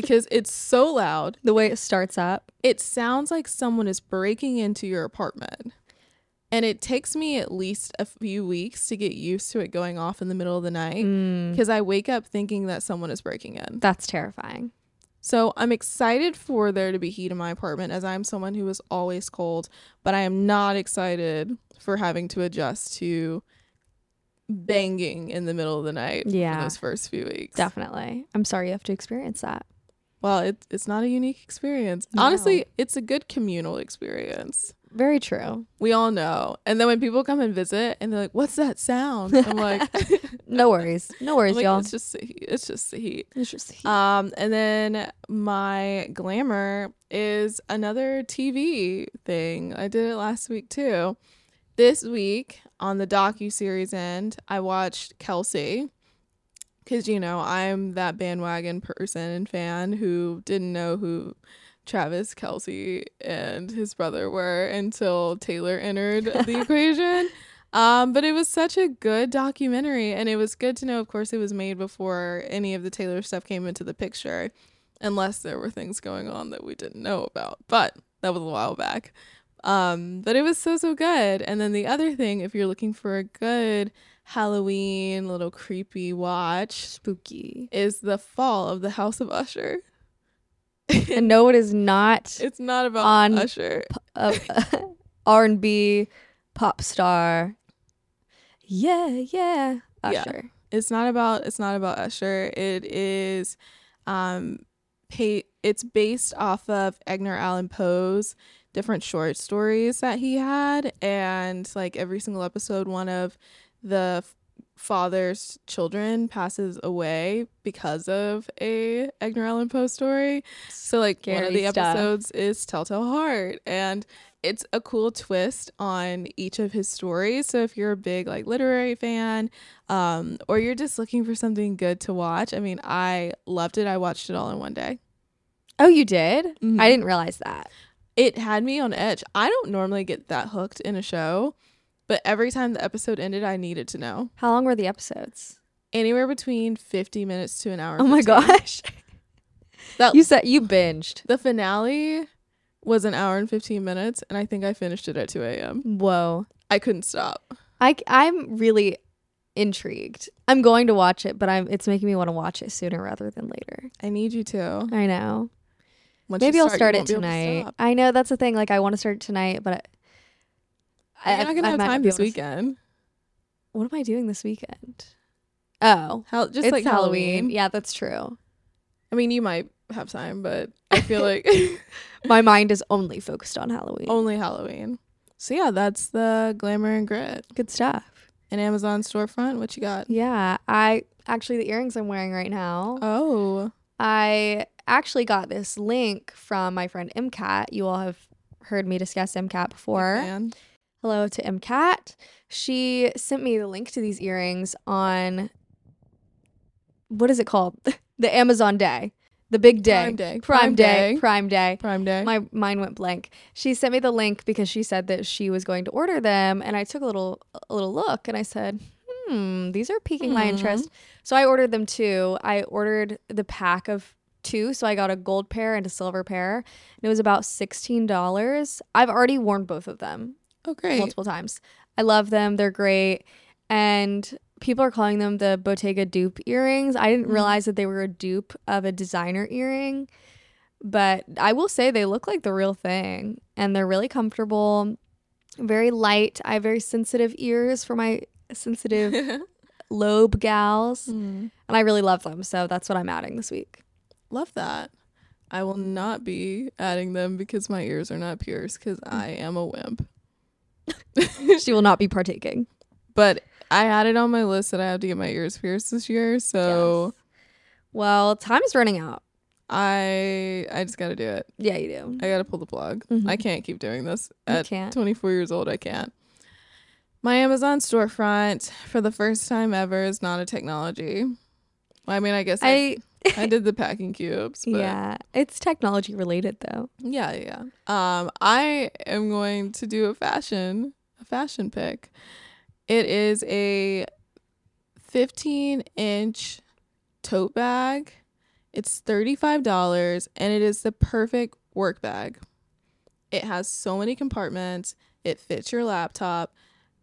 Because it's so loud. The way it starts up. It sounds like someone is breaking into your apartment. And it takes me at least a few weeks to get used to it going off in the middle of the night Mm. because I wake up thinking that someone is breaking in. That's terrifying. So I'm excited for there to be heat in my apartment as I'm someone who is always cold, but I am not excited for having to adjust to banging in the middle of the night Yeah. for those first few weeks. Definitely. I'm sorry you have to experience that. Well, it's it's not a unique experience. No. Honestly, it's a good communal experience. Very true. We all know. And then when people come and visit and they're like, "What's that sound?" I'm like, No worries. No worries, like, y'all. "It's just the heat. It's just the heat." It's just the heat. Um, and then my glamour is another TV thing. I did it last week too. This week on the docu series end, I watched Kelce because you know I'm that bandwagon person and fan who didn't know who Travis Kelce and his brother were until Taylor entered the equation. Um, but it was such a good documentary, and it was good to know. Of course, it was made before any of the Taylor stuff came into the picture, unless there were things going on that we didn't know about. But that was a while back. Um, but it was so so good. And then the other thing, if you're looking for a good Halloween little creepy watch, Spooky. is the Fall of the House of Usher. and no, it is not It's not about On- Usher. a R and B pop star. Yeah, yeah. Yeah. It's not about it's not about Usher. It is um pay it's based off of Edgar Allan Poe's different short stories that he had and like every single episode one of the father's children passes away because of a Edgar Allan Poe story. So like one of the stuff. episodes is Telltale Heart and it's a cool twist on each of his stories. So if you're a big like literary fan, um, or you're just looking for something good to watch, I mean, I loved it. I watched it all in one day. Oh, you did? Mhm. I didn't realize that. It had me on edge. I don't normally get that hooked in a show, but every time the episode ended, I needed to know. How long were the episodes? Anywhere between 50 minutes to an hour. Oh my 15. gosh. That- you said you binged. The finale was an hour and 15 minutes, and I think I finished it at 2 a.m. Whoa. I couldn't stop. I I'm really intrigued. I'm going to watch it, but I'm it's making me want to watch it sooner rather than later. I need you to. I know. Once Maybe I'll start it won't be able to tonight. I know that's the thing. Like I want to start it tonight, but I, You're not gonna I have might time this weekend. What am I doing this weekend? Oh, How just it's like Halloween. Yeah, that's true. I mean, you might have time, but I feel like My mind is only focused on Halloween. only Halloween. So yeah, that's the glamour and grit. Good stuff. An Amazon storefront. What you got? Yeah, I actually the earrings I'm wearing right now. Oh, I actually got this link from my friend MCAT. You all have heard me discuss MCAT before. Hello to MCAT. She sent me the link to these earrings on what is it called? the Amazon day. The big day. Prime Day. Prime, Prime day. Day. Prime day. Prime Day. My mind went blank. She sent me the link because she said that she was going to order them and I took a little a little look and I said, "Hmm, these are piquing my Hmm. interest." So I ordered them too. I ordered the pack of two, so I got a gold pair and a silver pair. And it was about $16. I've already worn both of them oh, great. multiple times. I love them. They're great. And people are calling them the Bottega dupe earrings. I didn't Mhm. realize that they were a dupe of a designer earring. But I will say they look like the real thing and they're really comfortable, very light. I have very sensitive ears for my sensitive lobe gals, Mm. and I really love them. So that's what I'm adding this week. Love that. I will not be adding them because my ears are not pierced because Mm. I am a wimp. she will not be partaking. But I had it on my list that I have to get my ears pierced this year, so Well, time is running out. I I just got to do it. Yeah, you do. I got to pull the plug. Mhm. I can't keep doing this You at can't. 24 years old. I can't. My Amazon storefront for the first time ever is not a technology. Well, I mean, I guess I, I I did the packing cubes, but yeah, it's technology related though. yeah, yeah. Um, I am going to do a fashion a fashion pick. It is a 15 inch tote bag. It's $35 and it is the perfect work bag. It has so many compartments. It fits your laptop.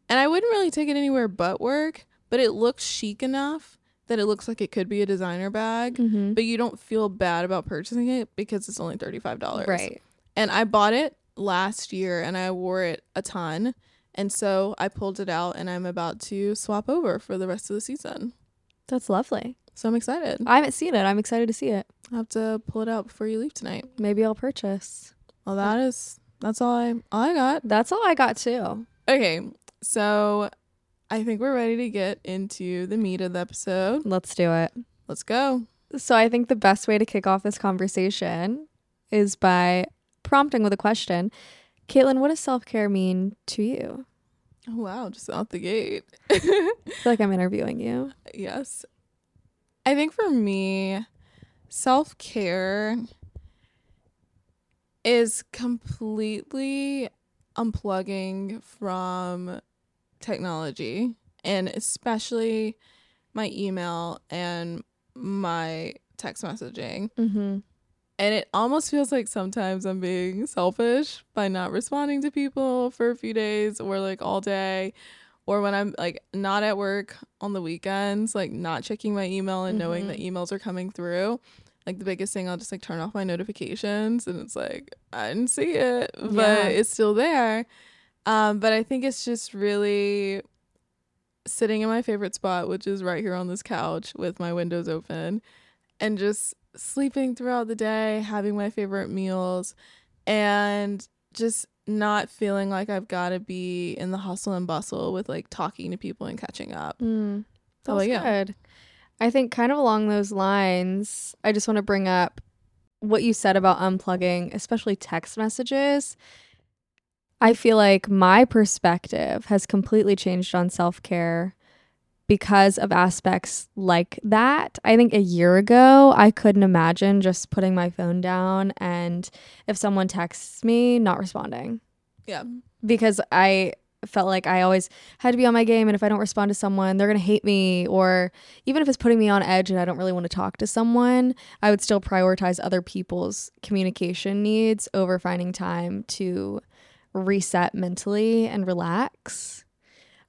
And I wouldn't really take it anywhere but work, but it looks chic enough that it looks like it could be a designer bag, Mm-hmm. but you don't feel bad about purchasing it because it's only $35. Right. And I bought it last year and I wore it a ton. And so I pulled it out and I'm about to swap over for the rest of the season. That's lovely. So I'm excited. I haven't seen it. I'm excited to see it. I have to pull it out before you leave tonight. Maybe I'll purchase. Well, that is that's all I all I got. That's all I got too. Okay, so I think we're ready to get into the meat of the episode. Let's do it. Let's go. So I think the best way to kick off this conversation is by prompting with a question. Caitlyn, what does self care mean to you? Oh, wow, just out the gate. I feel like I'm interviewing you. yes. I think for me, self care is completely unplugging from technology and especially my email and my text messaging. Mm-hmm. And it almost feels like sometimes I'm being selfish by not responding to people for a few days or like all day. Or when I'm like not at work on the weekends, like not checking my email and knowing that emails are coming through. Like the biggest thing, I'll just like turn off my notifications and it's like, I didn't see it, but Yeah. it's still there. Um, but I think it's just really sitting in my favorite spot, which is right here on this couch with my windows open and just sleeping throughout the day, having my favorite meals, and just not feeling like I've got to be in the hustle and bustle with like talking to people and catching up. Mm, How that's about you? good. I think kind of along those lines, I just want to bring up what you said about unplugging, especially text messages. I feel like my perspective has completely changed on self care because of aspects like that. I think a year ago, I couldn't imagine just putting my phone down and if someone texts me, not responding Yeah. because I felt like I always had to be on my game. And if I don't respond to someone, they're going to hate me. Or even if it's putting me on edge and I don't really want to talk to someone, I would still prioritize other people's communication needs over finding time to reset mentally and relax.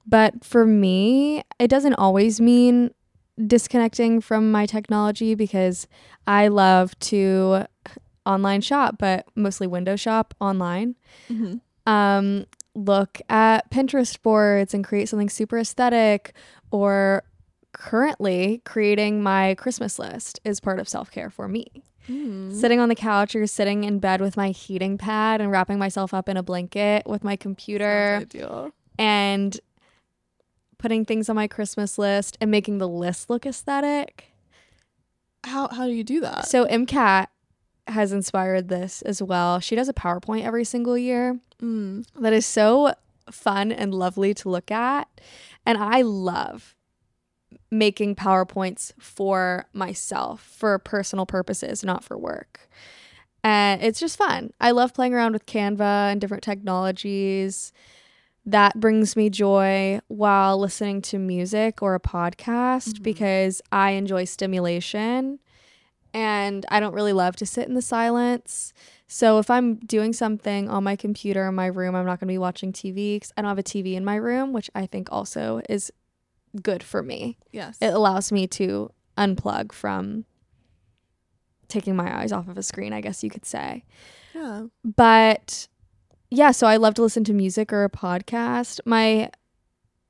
But for me, it doesn't always mean disconnecting from my technology because I love to online shop, but mostly window shop online Mm-hmm. um, look at Pinterest boards and create something super aesthetic, or currently creating my Christmas list is part of self care for me. Mm-hmm. Sitting on the couch or sitting in bed with my heating pad and wrapping myself up in a blanket with my computer and putting things on my Christmas list and making the list look aesthetic. How how do you do that? So MCAT has inspired this as well. She does a PowerPoint every single year Mm. that is so fun and lovely to look at. And I love making PowerPoints for myself, for personal purposes, not for work. And it's just fun. I love playing around with Canva and different technologies. That brings me joy while listening to music or a podcast Mhm. because I enjoy stimulation and I don't really love to sit in the silence. So if I'm doing something on my computer in my room, I'm not going to be watching TV because I don't have a TV in my room, which I think also is good for me. Yes. It allows me to unplug from taking my eyes off of a screen, I guess you could say. yeah. But yeah, so I love to listen to music or a podcast. My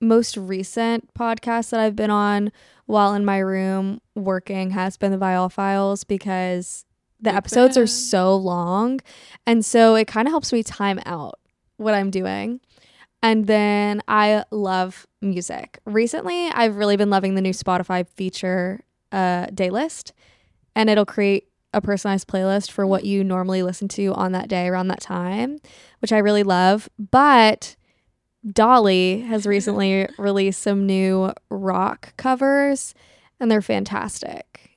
most recent podcast that I've been on while in my room working has been the Viall Files because the episodes are so long. And so it kind of helps me time out what I'm doing. And then I love music. Recently, I've really been loving the new Spotify feature uh, day list, and it'll create a personalized playlist for what you normally listen to on that day around that time, which I really love. But Dolly has recently released some new rock covers, and they're fantastic.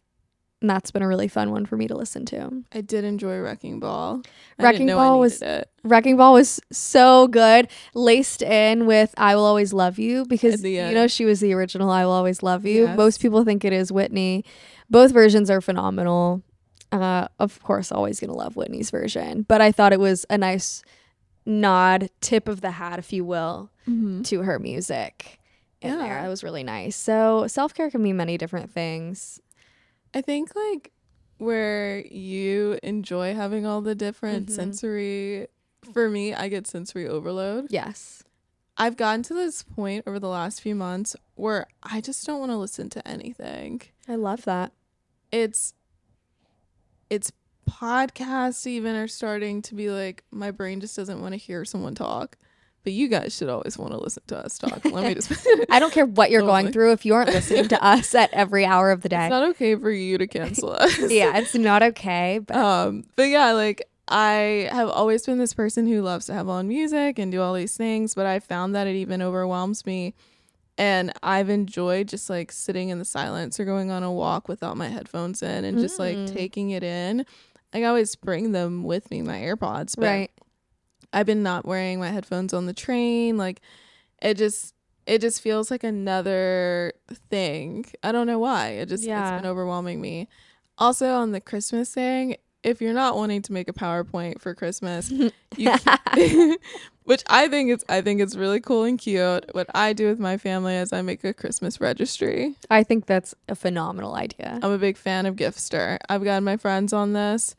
And that's been a really fun one for me to listen to. I did enjoy Wrecking Ball. I Wrecking didn't know I Ball was- it. Wrecking Ball was so good, laced in with "I Will Always Love You" because you know she was the original "I Will Always Love You." Yes. Most people think it is Whitney. Both versions are phenomenal. Uh, of course, always gonna love Whitney's version, but I thought it was a nice nod, tip of the hat, if you will, Mm-hmm. to her music. in there. Yeah. That was really nice. So self care can mean many different things. I think like where you enjoy having all the different Mhm. sensory for me, I get sensory overload. Yes. I've gotten to this point over the last few months where I just don't want to listen to anything. I love that. It's it's podcasts even are starting to be like my brain just doesn't want to hear someone talk. But you guys should always want to listen to us talk. Let me just I don't care what you're going through if you aren't listening to us at every hour of the day. It's not okay for you to cancel us. yeah, it's not okay. But Um, but yeah, like I have always been this person who loves to have on music and do all these things, but I found that it even overwhelms me. And I've enjoyed just like sitting in the silence or going on a walk without my headphones in and just like Mm. taking it in. Like I always bring them with me, my AirPods, but right. I've been not wearing my headphones on the train. Like it just it just feels like another thing. I don't know why. It just Yeah. it's been overwhelming me. Also on the Christmas thing, if you're not wanting to make a PowerPoint for Christmas, can, which I think is I think it's really cool and cute. What I do with my family is I make a Christmas registry. I think that's a phenomenal idea. I'm a big fan of Giftster. I've got my friends on this.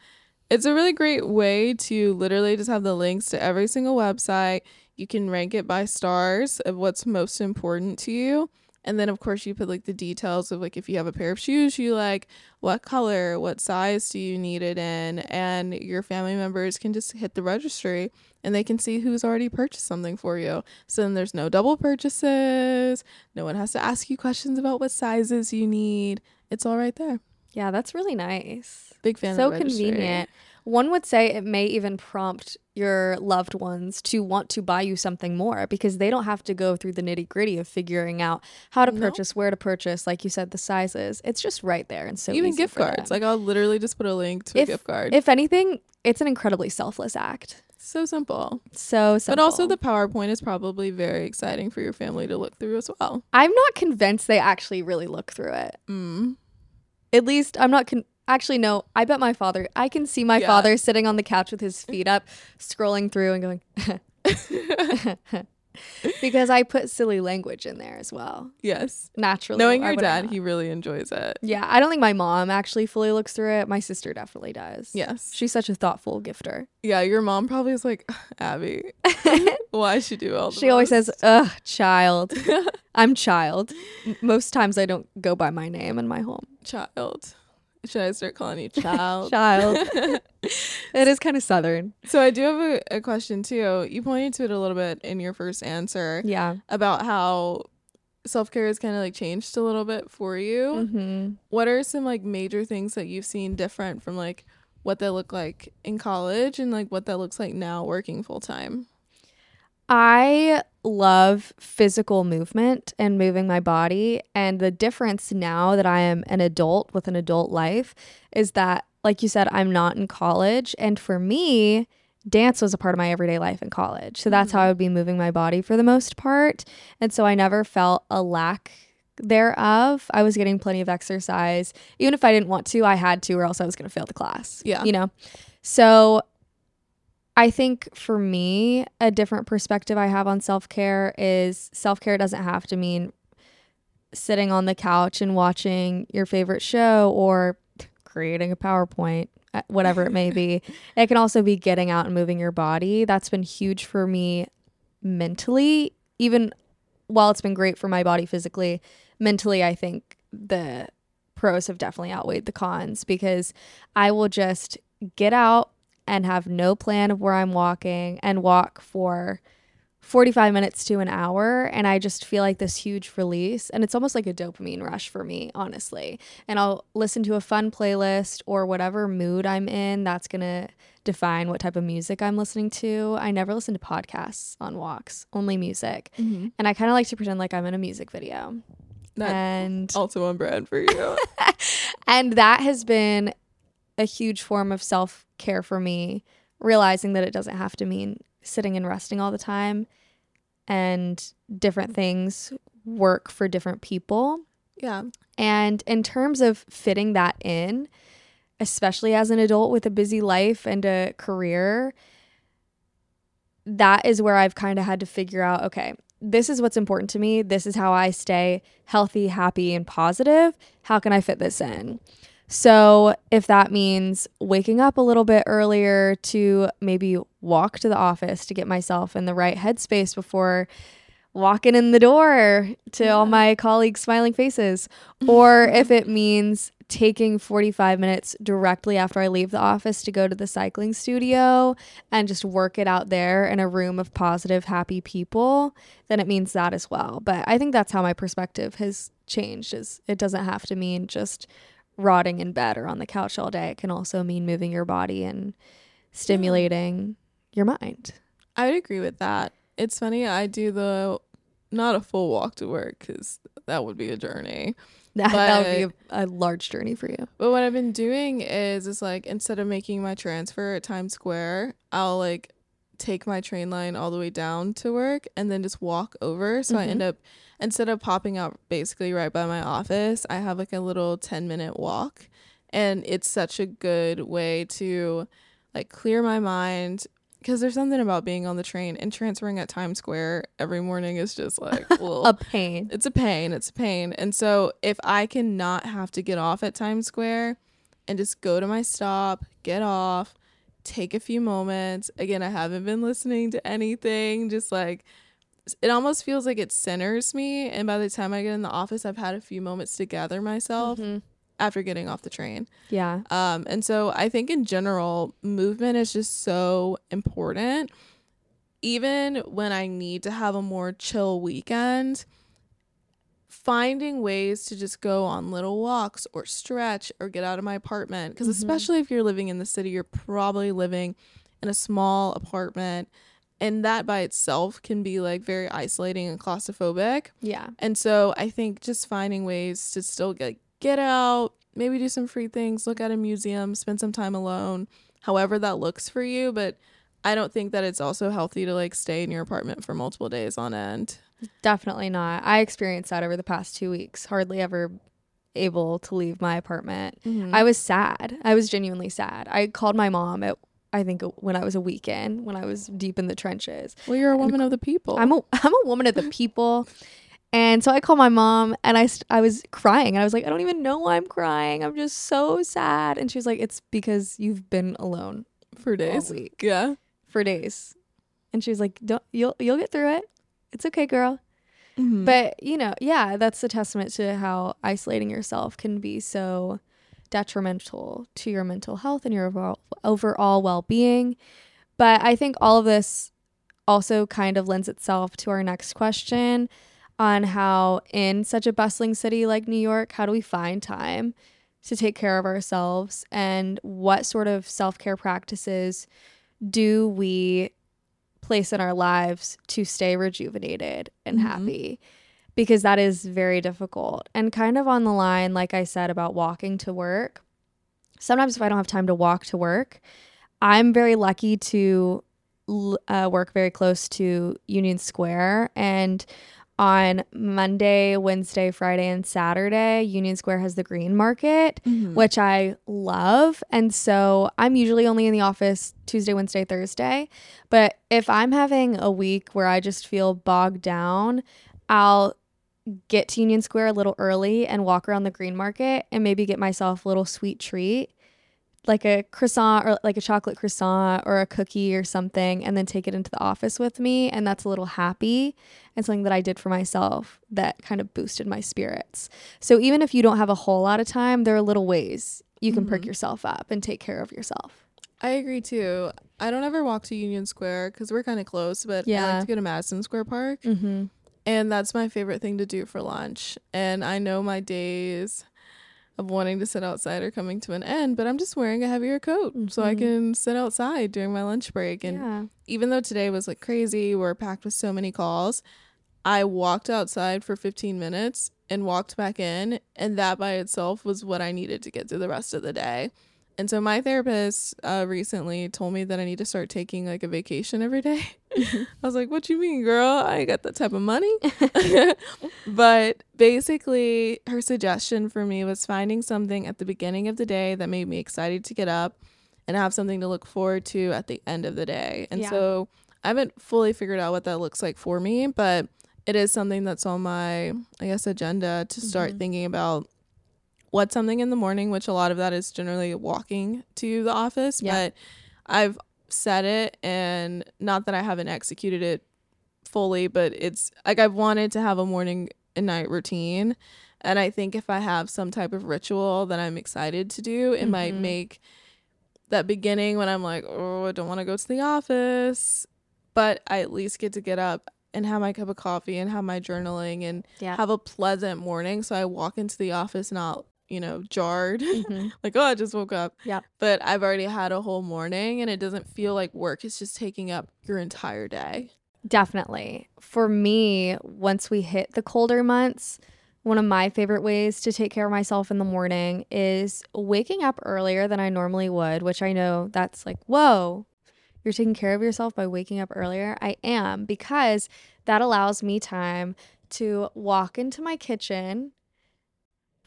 It's a really great way to literally just have the links to every single website. You can rank it by stars of what's most important to you. And then of course you put like the details of like if you have a pair of shoes you like, what color, what size do you need it in, and your family members can just hit the registry and they can see who's already purchased something for you. So then there's no double purchases. No one has to ask you questions about what sizes you need. It's all right there. Yeah, that's really nice. Big fan so of the convenient. One would say it may even prompt your loved ones to want to buy you something more because they don't have to go through the nitty gritty of figuring out how to No. purchase, where to purchase, like you said, the sizes. It's just right there and so Even gift cards. them. Like I'll literally just put a link to If- a gift card. if anything, it's an incredibly selfless act. so simple. So simple. But also the PowerPoint is probably very exciting for your family to look through as well. I'm not convinced they actually really look through it. Mm. At least I'm not con- actually no, I bet my father I can see my Yeah. father sitting on the couch with his feet up, scrolling through and going because I put silly language in there as well. yes. Naturally. Knowing your dad, not? he really enjoys it. Yeah, I don't think my mom actually fully looks through it. My sister definitely does. Yes. She's such a thoughtful gifter. Yeah, your mom probably is like, Abby, why she do all the she always says, "Ugh, child." I'm child. Most times I don't go by my name in my home. child. Should I start calling you child? Child. it is kind of southern. so I do have a, a question too. You pointed to it a little bit in your first answer Yeah. about how self care has kind of like changed a little bit for you. Mhm. What are some like major things that you've seen different from like what they look like in college and like what that looks like now working full time? I love physical movement and moving my body. And the difference now that I am an adult with an adult life is that, like you said, I'm not in college. And for me, dance was a part of my everyday life in college. So that's how mm-hmm. I would be moving my body for the most part. And so I never felt a lack thereof. I was getting plenty of exercise. Even if I didn't want to, I had to, or else I was going to fail the class. Yeah. You know? So I think for me, a different perspective I have on self care is self care doesn't have to mean sitting on the couch and watching your favorite show or creating a PowerPoint, uh, whatever it may be. It can also be getting out and moving your body. That's been huge for me mentally, even while it's been great for my body physically. Mentally, I think the pros have definitely outweighed the cons because I will just get out and have no plan of where I'm walking and walk for 45 minutes to an hour. And I just feel like this huge release. And it's almost like a dopamine rush for me honestly. And I'll listen to a fun playlist or whatever mood I'm in that's going to define what type of music I'm listening to. I never listen to podcasts on walks only music. Mm-hmm. and I kind of like to pretend like I'm in a music video. That and also on brand for you. and that has been a huge form of self care for me, realizing that it doesn't have to mean sitting and resting all the time and different things work for different people. yeah. And in terms of fitting that in, especially as an adult with a busy life and a career, that is where I've kind of had to figure out okay, this is what's important to me. This is how I stay healthy, happy, and positive. How can I fit this in? So, if that means waking up a little bit earlier to maybe walk to the office to get myself in the right headspace before walking in the door to all my colleagues' smiling faces, or if it means taking 45 minutes directly after I leave the office to go to the cycling studio and just work it out there in a room of positive, happy people, then it means that as well. But I think that's how my perspective has changed is it doesn't have to mean just rotting in bed or on the couch all day. It can also mean moving your body and stimulating your mind. I would agree with that. It's funny. I do the not a full walk to work because that would be a journey. That, that would be a, a, large journey for you. But what I've been doing is, is like instead of making my transfer at Times Square, I'll like take my train line all the way down to work and then just walk over. So mm-hmm. I end up instead of popping out basically right by my office, I have like a little 10 minute walk. And it's such a good way to like clear my mind because there's something about being on the train and transferring at Times Square every morning is just like a pain. It's a pain. It's a pain. And so if I can not have to get off at Times Square and just go to my stop, get off, take a few moments. Again, I haven't been listening to anything, just like it almost feels like it centers me. And by the time I get in the office, I've had a few moments to gather myself mm-hmm. after getting off the train. Yeah. Um, and so I think in general, movement is just so important. Even when I need to have a more chill weekend, finding ways to just go on little walks or stretch or get out of my apartment. Because mm-hmm. especially if you're living in the city, you're probably living in a small apartment and that by itself can be like very isolating and claustrophobic. Yeah. And so I think just finding ways to still get get out, maybe do some free things, look at a museum, spend some time alone, however that looks for you, but I don't think that it's also healthy to like stay in your apartment for multiple days on end. Definitely not. I experienced that over the past 2 weeks, hardly ever able to leave my apartment. Mm-hmm. I was sad. I was genuinely sad. I called my mom at I think when I was a weekend, when I was deep in the trenches. Well, you're a woman and of the people. I'm a I'm a woman of the people. And so I called my mom and I, I was crying and I was like, I don't even know why I'm crying. I'm just so sad. And she was like, it's because you've been alone for days. Yeah. For days. And she was like, don't, you'll, you'll get through it. It's okay, girl. Mm-hmm. But, you know, yeah, that's a testament to how isolating yourself can be so detrimental to your mental health and your overall, overall well being. But I think all of this also kind of lends itself to our next question on how, in such a bustling city like New York, how do we find time to take care of ourselves and what sort of self care practices do we place in our lives to stay rejuvenated and mm-hmm. happy? Because that is very difficult. And kind of on the line, like I said about walking to work, sometimes if I don't have time to walk to work, I'm very lucky to uh, work very close to Union Square. And on Monday, Wednesday, Friday, and Saturday, Union Square has the green market, mm-hmm. which I love. And so I'm usually only in the office Tuesday, Wednesday, Thursday. But if I'm having a week where I just feel bogged down, I'll get to Union Square a little early and walk around the green market and maybe get myself a little sweet treat like a croissant or like a chocolate croissant or a cookie or something and then take it into the office with me and that's a little happy and something that I did for myself that kind of boosted my spirits. So even if you don't have a whole lot of time, there are little ways you can mm-hmm. perk yourself up and take care of yourself. I agree too. I don't ever walk to Union Square because we're kind of close, but yeah. I like to go to Madison Square Park. Mm-hmm. And that's my favorite thing to do for lunch. And I know my days of wanting to sit outside are coming to an end, but I'm just wearing a heavier coat mm-hmm. so I mm-hmm. can sit outside during my lunch break. And yeah. even though today was like crazy, we're packed with so many calls, I walked outside for 15 minutes and walked back in. And that by itself was what I needed to get through the rest of the day. And so my therapist uh, recently told me that I need to start taking like a vacation every day. I was like, "What you mean, girl? I ain't got that type of money." but basically, her suggestion for me was finding something at the beginning of the day that made me excited to get up and have something to look forward to at the end of the day. And yeah. so I haven't fully figured out what that looks like for me, but it is something that's on my I guess agenda to start Mhm. thinking about what's something in the morning, which a lot of that is generally walking to the office, Yeah. but I've said it and not that I haven't executed it fully, but it's like I've wanted to have a morning and night routine. And I think if I have some type of ritual that I'm excited to do, it might Mhm. make that beginning when I'm like, oh, I don't want to go to the office, but I at least get to get up and have my cup of coffee and have my journaling and Yeah. have a pleasant morning. So I walk into the office not, you know, jarred, Mhm. like, oh, I just woke up. Yeah. But I've already had a whole morning and it doesn't feel like work. It's just taking up your entire day. Definitely. For me, once we hit the colder months, one of my favorite ways to take care of myself in the morning is waking up earlier than I normally would, which I know that's like, whoa, you're taking care of yourself by waking up earlier. I am because that allows me time to walk into my kitchen,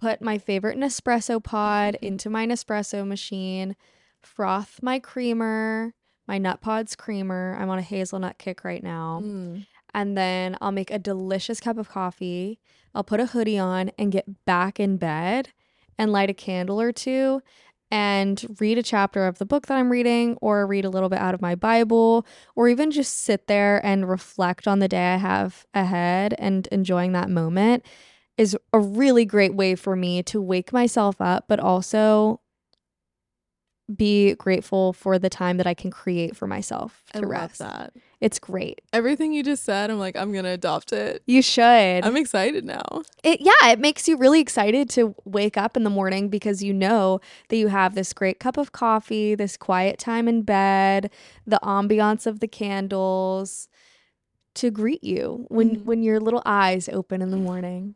put my favorite Nespresso pod into my Nespresso machine, froth my creamer, my Nut Pods creamer. I'm on a hazelnut kick right now. Mm. And then I'll make a delicious cup of coffee. I'll put a hoodie on and get back in bed and light a candle or two and read a chapter of the book that I'm reading or read a little bit out of my Bible or even just sit there and reflect on the day I have ahead and enjoying that moment is a really great way for me to wake myself up but also be grateful for the time that I can create for myself I to love rest. that. It's great. Everything you just said, I'm like, I'm going to adopt it. You should. I'm excited now. it yeah, it makes you really excited to wake up in the morning because you know that you have this great cup of coffee, this quiet time in bed, the ambiance of the candles to greet you when Mhm. when your little eyes open in the morning.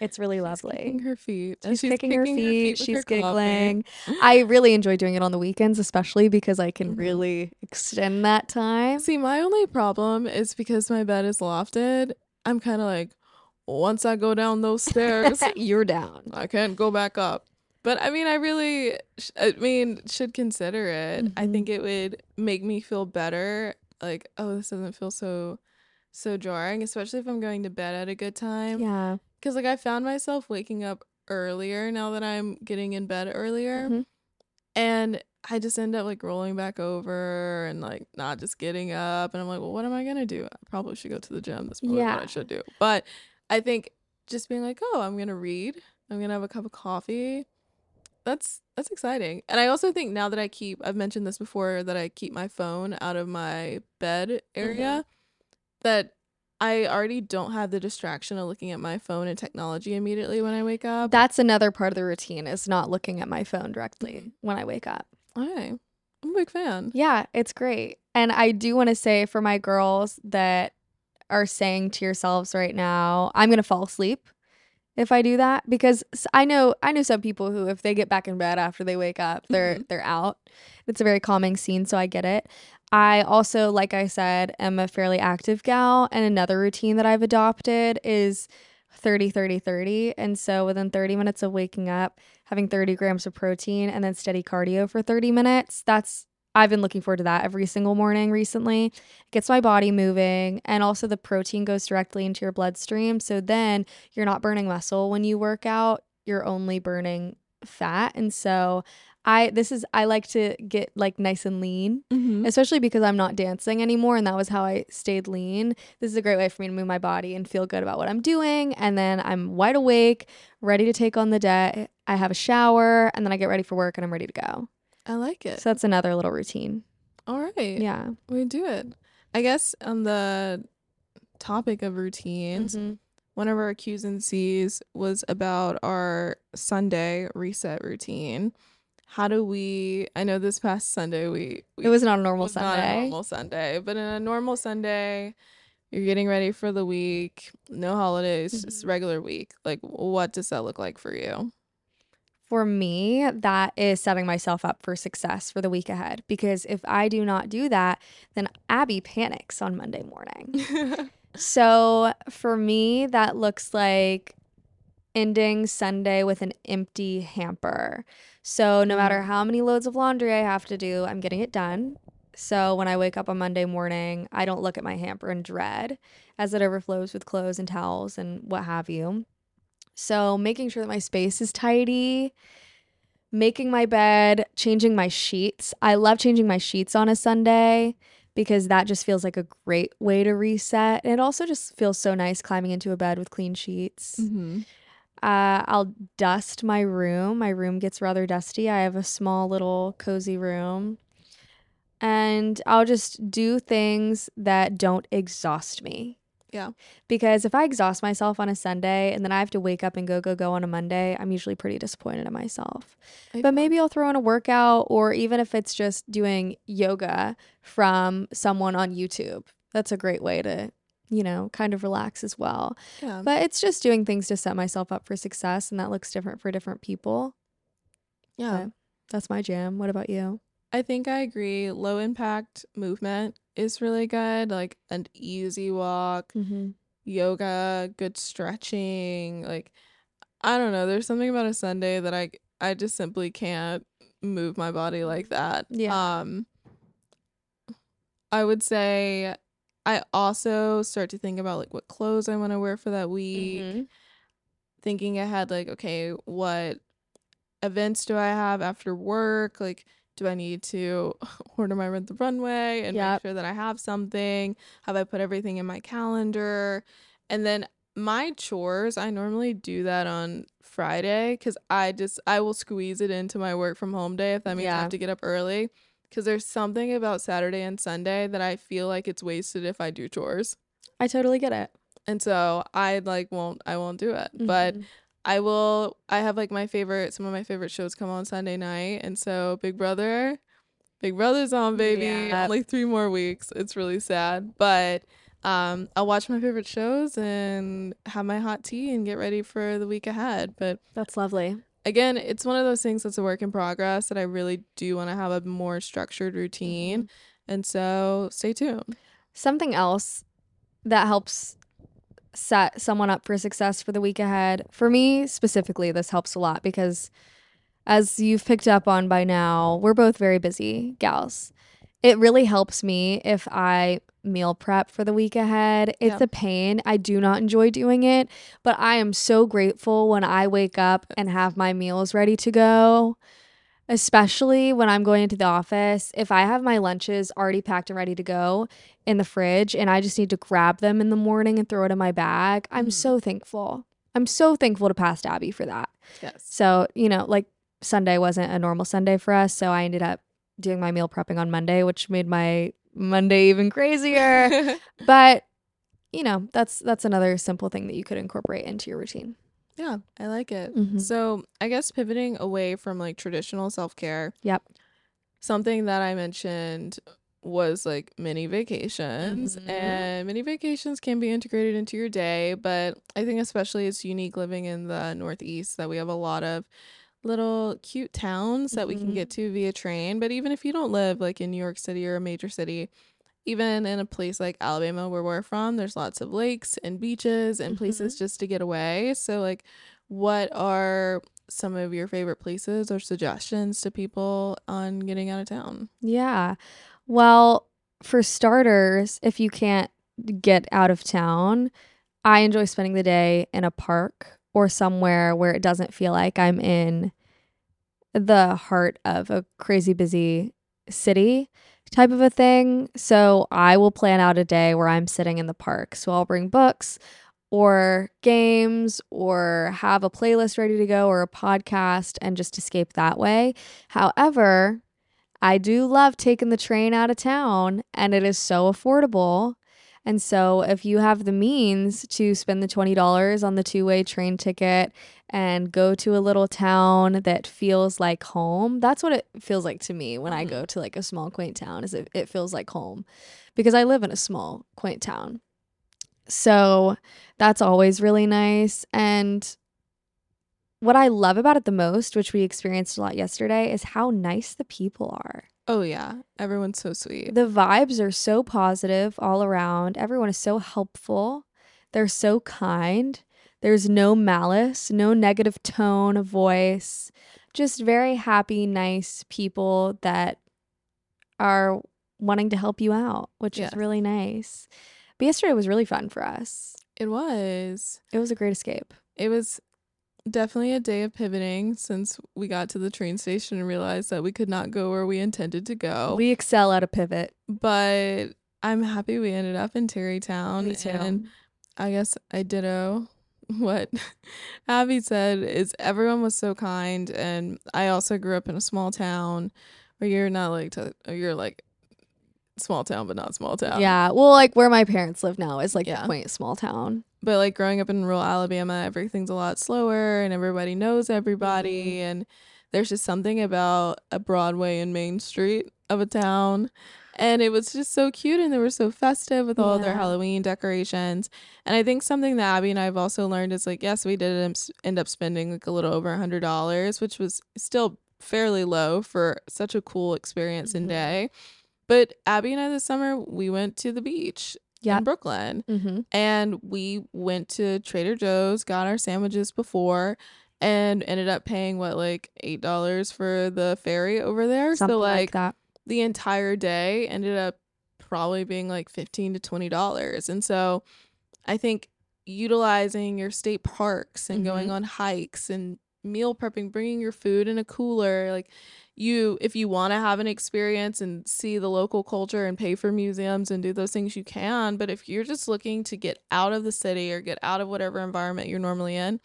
It's really She's lovely. kicking her feet. as She's, kicking, her feet. she's her coffee. giggling. I really enjoy doing it on the weekends, especially because I can Mhm. really extend that time. See, my only problem is because my bed is lofted. I'm kind of like, once I go down those stairs, You're down. I can't go back up. But I mean, I really, sh- I mean, should consider it. I Mhm. think it would make me feel better. Like, oh, this doesn't feel so, so jarring, especially if I'm going to bed at a good time. Yeah. Because like I found myself waking up earlier now that I'm getting in bed earlier, Mhm. and I just end up like rolling back over and like not just getting up. And I'm like, well, what am I gonna do? I probably should go to the gym. That's probably what I should do. But I think just being like, oh, I'm gonna read. I'm gonna have a cup of coffee. That's that's exciting. And I also think now that I keep I've mentioned this before that I keep my phone out of my bed area that I already don't have the distraction of looking at my phone and technology immediately when I wake up. That's another part of the routine is not looking at my phone directly Mhm. when I wake up. Okay. I'm a big fan. Yeah, it's great. And I do want to say for my girls that are saying to yourselves right now, I'm going to fall asleep if I do that because I know I know some people who if they get back in bed after they wake up, they're Mhm. they're out. It's a very calming scene, so I get it. I also, like I said, am a fairly active gal and another routine that I've adopted is 30 30 30 and so within 30 minutes of waking up having 30 grams of protein and then steady cardio for 30 minutes that's i've been looking forward to that every single morning recently. It gets my body moving and also the protein goes directly into your bloodstream. So then you're not burning muscle when you work out you're only burning fat. And so i this is i like to get like nice and lean Mm-hmm. especially because I'm not dancing anymore and that was how I stayed lean. This is a great way for me to move my body and feel good about what I'm doing and then I'm wide awake, ready to take on the day. I have a shower and then I get ready for work and I'm ready to go. I like it. So that's another little routine. All right. Yeah. We do it. I guess on the topic of routines, Mhm. one of our Q's and C's was about our Sunday reset routine. How do we I know this past Sunday we, we It was not a normal was not a Sunday. normal Sunday, but in a normal Sunday, you're getting ready for the week, no holidays, just Mhm. regular week. Like what does that look like for you? For me, that is setting myself up for success for the week ahead because if I do not do that, then Abby panics on Monday morning. So for me, that looks like ending Sunday with an empty hamper. So no matter Mm. how many loads of laundry I have to do, I'm getting it done. So when I wake up on Monday morning, I don't look at my hamper in dread as it overflows with clothes and towels and what have you. So making sure that my space is tidy, making my bed, changing my sheets. I love changing my sheets on a Sunday because that just feels like a great way to reset. And it also just feels so nice climbing into a bed with clean sheets. Mm-hmm. Uh, I'll dust my room. My room gets rather dusty. I have a small little cozy room. And I'll just do things that don't exhaust me. Yeah. Because if I exhaust myself on a Sunday and then I have to wake up and go, go, go on a Monday, I'm usually pretty disappointed in myself. I- But maybe I'll throw in a workout or even if it's just doing yoga from someone on YouTube. That's a great way to, you know, kind of relax as well. Yeah. But it's just doing things to set myself up for success, and that looks different for different people. yeah. but- That's my jam. What about you? I think I agree. Low impact movement is really good. Like an easy walk, Mm-hmm. yoga, good stretching. Like I don't know. There's something about a Sunday that I I just simply can't move my body like that. Yeah. Um I would say I also start to think about like what clothes I want to wear for that week. Mm-hmm. Thinking ahead like okay, what events do I have after work? Like do I need to order my rent the runway and Yep. make sure that I have something? Have I put everything in my calendar? And then my chores, I normally do that on Friday because I just I will squeeze it into my work from home day if that means I have to get up early. Because there's something about Saturday and Sunday that I feel like it's wasted if I do chores. I totally get it. And so I like won't I won't do it. But Mhm. I will I have like my favorite some of my favorite shows come on Sunday night and so Big Brother Big Brother's on baby. Yeah. Only 3 more weeks. It's really sad, but um I'll watch my favorite shows and have my hot tea and get ready for the week ahead. But that's lovely. Again, it's one of those things that's a work in progress that I really do want to have a more structured routine. Mm-hmm. And so stay tuned. Something else that helps set someone up for success for the week ahead. For me specifically, this helps a lot because as you've picked up on by now, we're both very busy gals. It really helps me if I meal prep for the week ahead. It's Yep. a pain. I do not enjoy doing it, but I am so grateful when I wake up and have my meals ready to go. Especially when I'm going into the office, if I have my lunches already packed and ready to go in the fridge and I just need to grab them in the morning and throw it in my bag, I'm Mhm. so thankful. I'm so thankful to past Abby for that. Yes. So, you know, like Sunday wasn't a normal Sunday for us. So I ended up doing my meal prepping on Monday, which made my Monday even crazier. but, you know, that's that's another simple thing that you could incorporate into your routine. yeah, I like it. Mhm. So, I guess pivoting away from like traditional self-care. Yep. Something that I mentioned was like mini vacations Mhm. and mini vacations can be integrated into your day but i think especially it's unique living in the northeast that we have a lot of little cute towns that we can Mhm. get to via train but even if you don't live like in new york city or a major city even in a place like alabama where we're from there's lots of lakes and beaches and places just to get away so like what are some of your favorite places or suggestions to people on getting out of town Yeah. Well, for starters, if you can't get out of town, I enjoy spending the day in a park or somewhere where it doesn't feel like I'm in the heart of a crazy busy city type of a thing. So I will plan out a day where I'm sitting in the park. So I'll bring books or games or have a playlist ready to go or a podcast and just escape that way. However, I do love taking the train out of town and it is so affordable. And so if you have the means to spend the $20 on the two-way train ticket and go to a little town that feels like home, that's what it feels like to me when I Mhm. go to like a small quaint town is it, it feels like home because I live in a small quaint town. So that's always really nice and what I love about it the most, which we experienced a lot yesterday, is how nice the people are. Oh yeah everyone's so sweet The vibes are so positive all around. Everyone is so helpful. They're so kind. There's no malice, no negative tone of voice. Just very happy, nice people that are wanting to help you out, which Yes. is really nice. But yesterday was really fun for us. It was. It was a great escape. It was definitely a day of pivoting since we got to the train station and realized that we could not go where we intended to go. We excel at a pivot. but I'm happy we ended up in Tarrytown. Me too. And I guess I ditto what Abby said is everyone was so kind and I also grew up in a small town where you're not like to, you're like small town but not small town. Yeah. Well, like where my parents live now is like Yeah. a quaint small town. But like growing up in rural Alabama, everything's a lot slower and everybody knows everybody and there's just something about a Broadway and Main Street of a town. And it was just so cute and they were so festive with all their Halloween decorations. And I think something that Abby and I have also learned is like, yes, we did end up spending like a little over a hundred dollars, which was still fairly low for such a cool experience and Mhm. day. But Abby and I this summer, we went to the beach Yep. in Brooklyn Mm-hmm. and we went to Trader Joe's, got our sandwiches before, and ended up paying what like eight dollars for the ferry over there. Something so like, like, that. the entire day ended up probably being like fifteen to twenty dollars. And so I think utilizing your state parks and going Mhm. on hikes and meal prepping, bringing your food in a cooler, like you if you want to have an experience and see the local culture and pay for museums and do those things you can but if you're just looking to get out of the city or get out of whatever environment you're normally in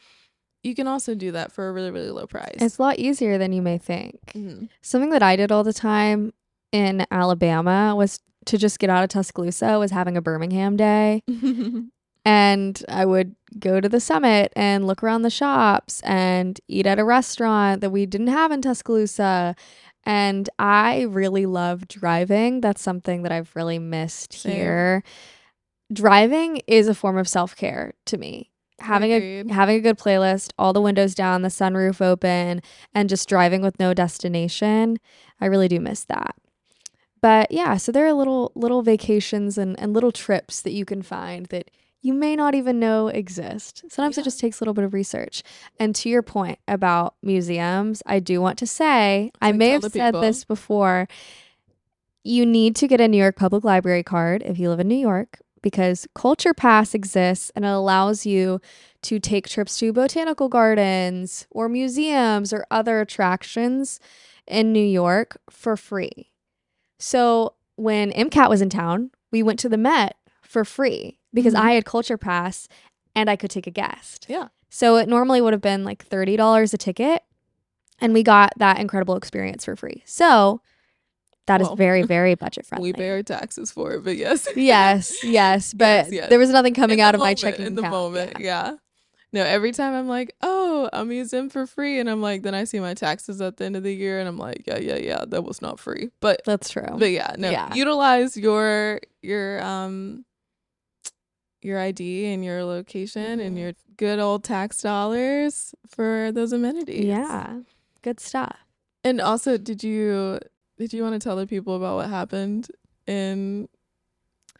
you can also do that for a really really low price It's a lot easier than you may think. Mhm. Something that I did all the time in Alabama was to just get out of Tuscaloosa was having a Birmingham day. and I would go to the summit and look around the shops and eat at a restaurant that we didn't have in Tuscaloosa. And I really love driving. That's something that I've really missed Same. here. Driving is a form of self-care to me. Having a having a good playlist, all the windows down, the sunroof open, and just driving with no destination. I really do miss that. But yeah, so there are little little vacations and, and little trips that you can find that you may not even know exist. Sometimes Yeah. it just takes a little bit of research. And to your point about museums, I do want to say, I like, may have said people. this before. You need to get a New York Public Library card if you live in New York because Culture Pass exists and it allows you to take trips to botanical gardens or museums or other attractions in New York for free. So when MCAT was in town, we went to the Met for free because Mhm. I had Culture Pass and I could take a guest. Yeah. So it normally would have been like $30 a ticket and we got that incredible experience for free. So that is Well, very, very budget friendly. we pay our taxes for it but yes Yes, yes, but yes. there was nothing coming In out of my moment, checking in the account. moment Yeah. yeah. no every time i'm like oh I'm using for free and i'm like then i see my taxes at the end of the year and i'm like yeah yeah yeah that was not free but That's true. but yeah no Yeah. utilize your your um your id and your location and Mhm. your good old tax dollars for those amenities yeah, good stuff. and also did you did you want to tell the people about what happened in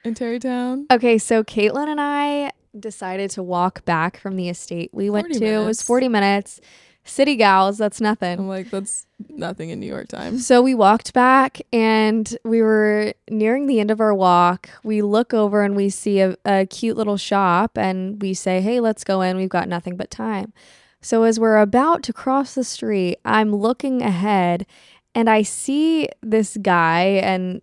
in Tarrytown Okay, so Caitlyn and I decided to walk back from the estate we went 40 to. It was 40 minutes. City gals, that's nothing. i'm like that's nothing in new york time So we walked back and we were nearing the end of our walk. We look over and we see a, a cute little shop and we say, Hey, let's go in. We've got nothing but time. So as we're about to cross the street, I'm looking ahead and I see this guy and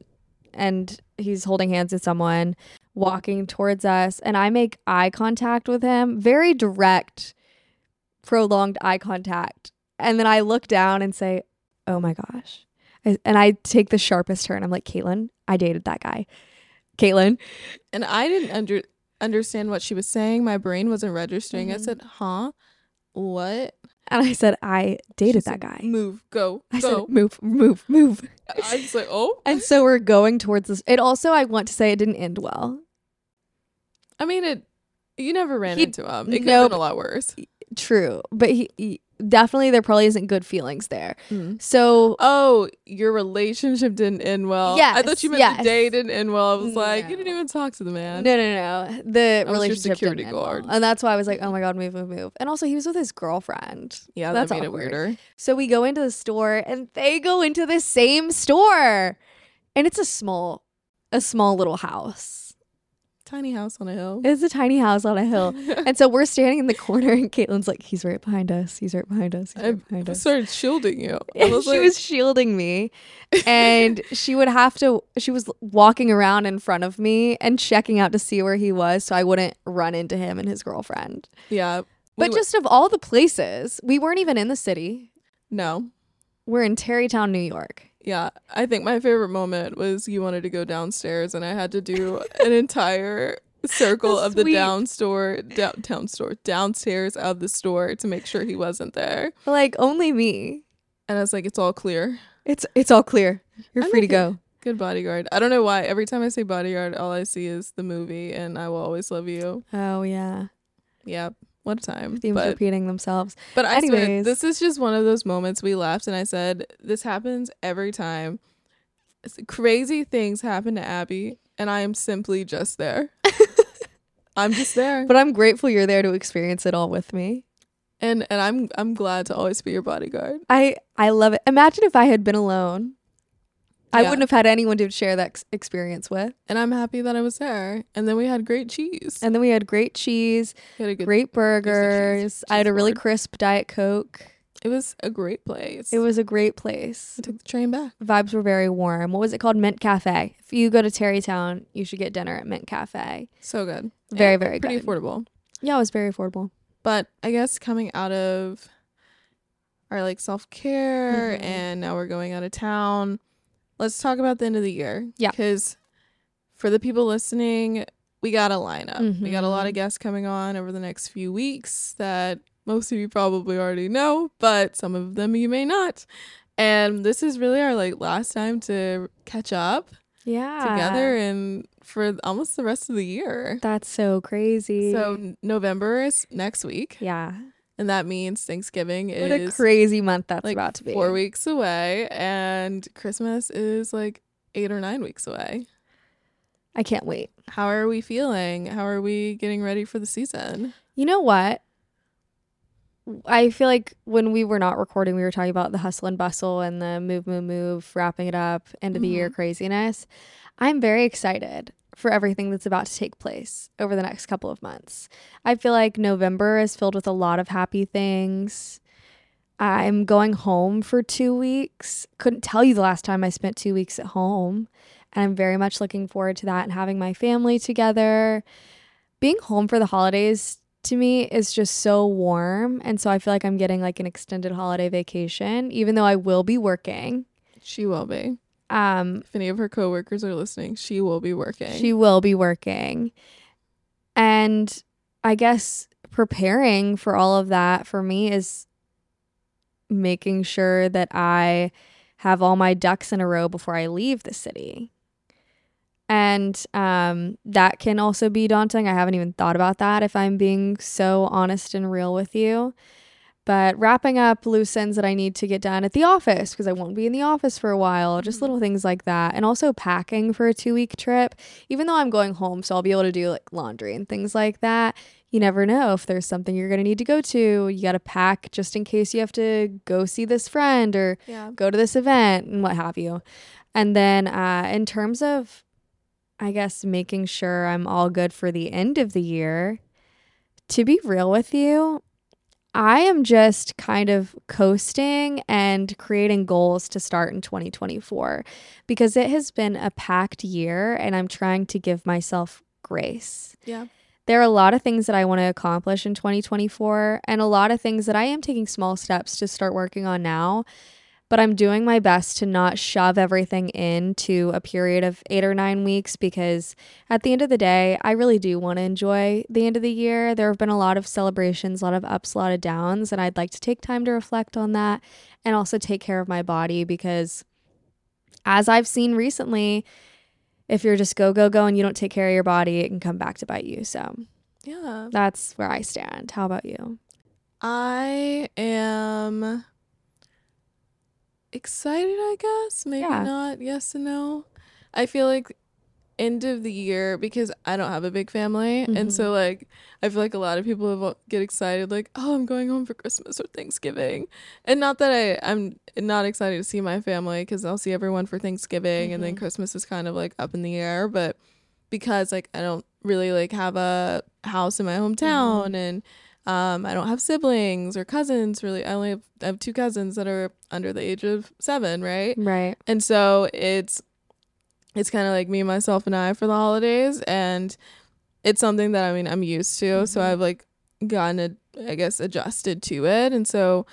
and he's holding hands with someone walking towards us and I make eye contact with him, very direct, prolonged eye contact. And then I look down and say, "Oh my gosh." I- And I take the sharpest turn. I'm like, "Caitlyn, I dated that guy." Caitlyn, and I didn't under understand what she was saying. My brain wasn't registering. I Mhm. said, "Huh? What?" and I said, "I dated She that guy." Move, go, I go. said, "Move, move, move." I was like, "Oh." And so we're going towards this. It also, I want to say, it didn't end well. I mean, it. You never ran He- into him. It could no, have been a lot worse. True, but he, he definitely there probably isn't good feelings there. Mm. So Oh, your relationship didn't end well. Yeah, I thought you meant yes. the day didn't end well. I was like, you didn't even talk to the man. No, no, no. The was relationship security didn't end well. guard. and that's why I was like, "Oh my god, move, move, move!" And also, he was with his girlfriend. Yeah, That's that made awkward. it weirder. So we go into the store, and they go into the same store. and it's a small a small little house. Tiny house on a hill. It's a tiny house on a hill. and so we're standing in the corner and Caitlyn's like, he's right behind us. He's right behind us. He's I right behind us. started shielding you. Was she like, was shielding me and she would have to she was walking around in front of me and checking out to see where he was so I wouldn't run into him and his girlfriend. yeah. we But w- just of all the places, we weren't even in the city. no. We're in Tarrytown, New York. Yeah, I think my favorite moment was you wanted to go downstairs, and I had to do an entire circle A of the down store, down store, downstairs of the store to make sure he wasn't there. Like only me. And I was like, "It's all clear. It's it's all clear. You're I'm free to go. Good bodyguard." I don't know why. Every time I say bodyguard, all I see is the movie, and I will always love you. Oh yeah. Yep. What a time. Themes But repeating themselves. But I swear, this is just one of those moments we laughed and I said, This happens every time. Crazy things happen to Abby, and I am simply just there. I'm just there. But I'm grateful you're there to experience it all with me. and and I'm I'm glad to always be your bodyguard. I I love it. Imagine if I had been alone. I wouldn't have had anyone to share that ex- experience with. And I'm happy that I was there. And then we had great cheese. And then we had great cheese, We had a good great cheese- burgers. I had a really board. crisp diet coke. it was a great place. It was a great place. I took the train back. Vibes were very warm. What was it called? Mint Cafe. If you go to Tarrytown, you should get dinner at Mint Cafe. So good. Very, And very pretty good. affordable. Yeah, it was very affordable. But I guess coming out of our like self care Mhm. and now we're going out of town, let's talk about the end of the year. Yeah. Because for the people listening, we got a lineup. We got a lot of mm-hmm. guests coming on over the next few weeks that most of you probably already know, but some of them you may not. And this is really our like last time to catch up Yeah. together and for almost the rest of the year. That's so crazy. So November is next week, yeah. And that means Thanksgiving is. What a crazy month that's like about to be. four weeks away, and Christmas is like eight or nine weeks away. I can't wait. How are we feeling? How are we getting ready for the season? You know what? I feel like when we were not recording, we were talking about the hustle and bustle and the move, move, move, wrapping it up, end of the year mm-hmm. craziness. I'm very excited for everything that's about to take place over the next couple of months. I feel like November is filled with a lot of happy things. I'm going home for two weeks. Couldn't tell you the last time I spent two weeks at home. And I'm very much looking forward to that and having my family together. Being home for the holidays to me is just so warm. And so I feel like I'm getting like an extended holiday vacation, even though I will be working. She will be. Um, If any of her coworkers are listening, she will be working. she will be working. And I guess preparing for all of that for me is making sure that I have all my ducks in a row before I leave the city. And um, that can also be daunting. I haven't even thought about that if I'm being so honest and real with you. But wrapping up loose ends that I need to get done at the office because I won't be in the office for a while, just Mhm. little things like that. And also packing for a two week trip, even though I'm going home, so I'll be able to do like laundry and things like that. You never know if there's something you're going to need to go to. You got to pack just in case you have to go see this friend or yeah. go to this event and what have you. And then uh, in terms of, I guess, making sure I'm all good for the end of the year, to be real with you, I am just kind of coasting and creating goals to start in 2024 because it has been a packed year and I'm trying to give myself grace Yeah. there are a lot of things that I want to accomplish in 2024 and a lot of things that I am taking small steps to start working on now. But I'm doing my best to not shove everything into a period of eight or nine weeks because at the end of the day, I really do want to enjoy the end of the year. There have been a lot of celebrations, a lot of ups, a lot of downs, and I'd like to take time to reflect on that and also take care of my body because as I've seen recently, if you're just go, go, go and you don't take care of your body, it can come back to bite you. So Yeah. that's where I stand. How about you? I am excited, I guess. Maybe Yeah. not. Yes and no. I feel like end of the year because I don't have a big family, and Mhm. so like I feel like a lot of people have, get excited like, oh, I'm going home for Christmas or Thanksgiving, and not that I I'm not excited to see my family because I'll see everyone for Thanksgiving, and then Mhm. Christmas is kind of like up in the air, but because like I don't really like have a house in my hometown and um I don't have siblings or cousins really. I only have, I have two cousins that are under the age of 7, right? Right. And so it's it's kind of like me myself and I for the holidays and it's something that I mean I'm used to, so Mhm. I've like gotten a, I guess adjusted to it and so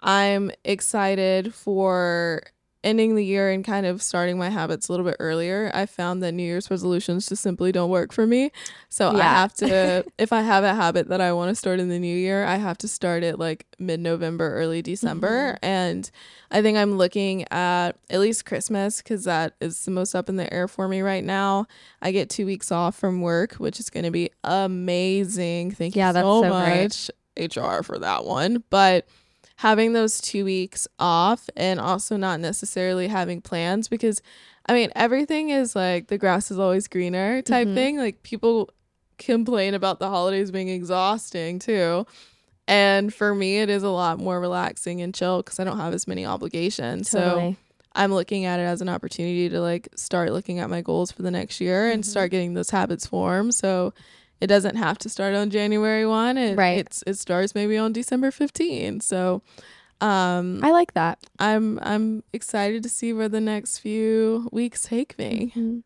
I'm excited for ending the year and kind of starting my habits a little bit earlier. I found that New Year's resolutions just simply don't work for me. So I have to if I have a habit that I want to start in the new year, I have to start it like mid-November, early December. Mm-hmm. And I think I'm looking at at least Christmas cuz that is the most up in the air for me right now. I get 2 weeks off from work, which is going to be amazing. Thank Yeah, you that's so so great. HR for that one. But having those two weeks off and also not necessarily having plans because I mean everything is like the grass is always greener type Mhm. thing. Like people complain about the holidays being exhausting too. And for me it is a lot more relaxing and chill because I don't have as many obligations. So I'm looking at it as an opportunity to like start looking at my goals for the next year and Mhm. start getting those habits formed. So it doesn't have to start on January 1. It, Right. It's it starts maybe on December 15. So um I like that. I'm I'm excited to see where the next few weeks take me. Mhm.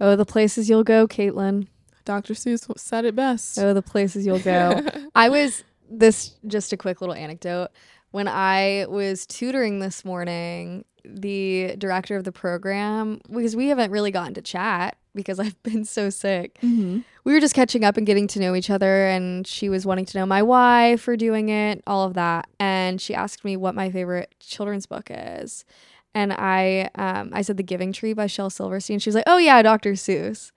Oh, the places you'll go, Caitlyn. Dr. Seuss said it best. Oh, the places you'll go. I was this just a quick little anecdote. When I was tutoring this morning, the director of the program, because we haven't really gotten to chat because I've been so sick. Mhm. We were just catching up and getting to know each other and she was wanting to know my why for doing it, all of that. And she asked me what my favorite children's book is. And I um I said The Giving Tree by Shel Silverstein. She was like, "Oh yeah, Dr. Seuss."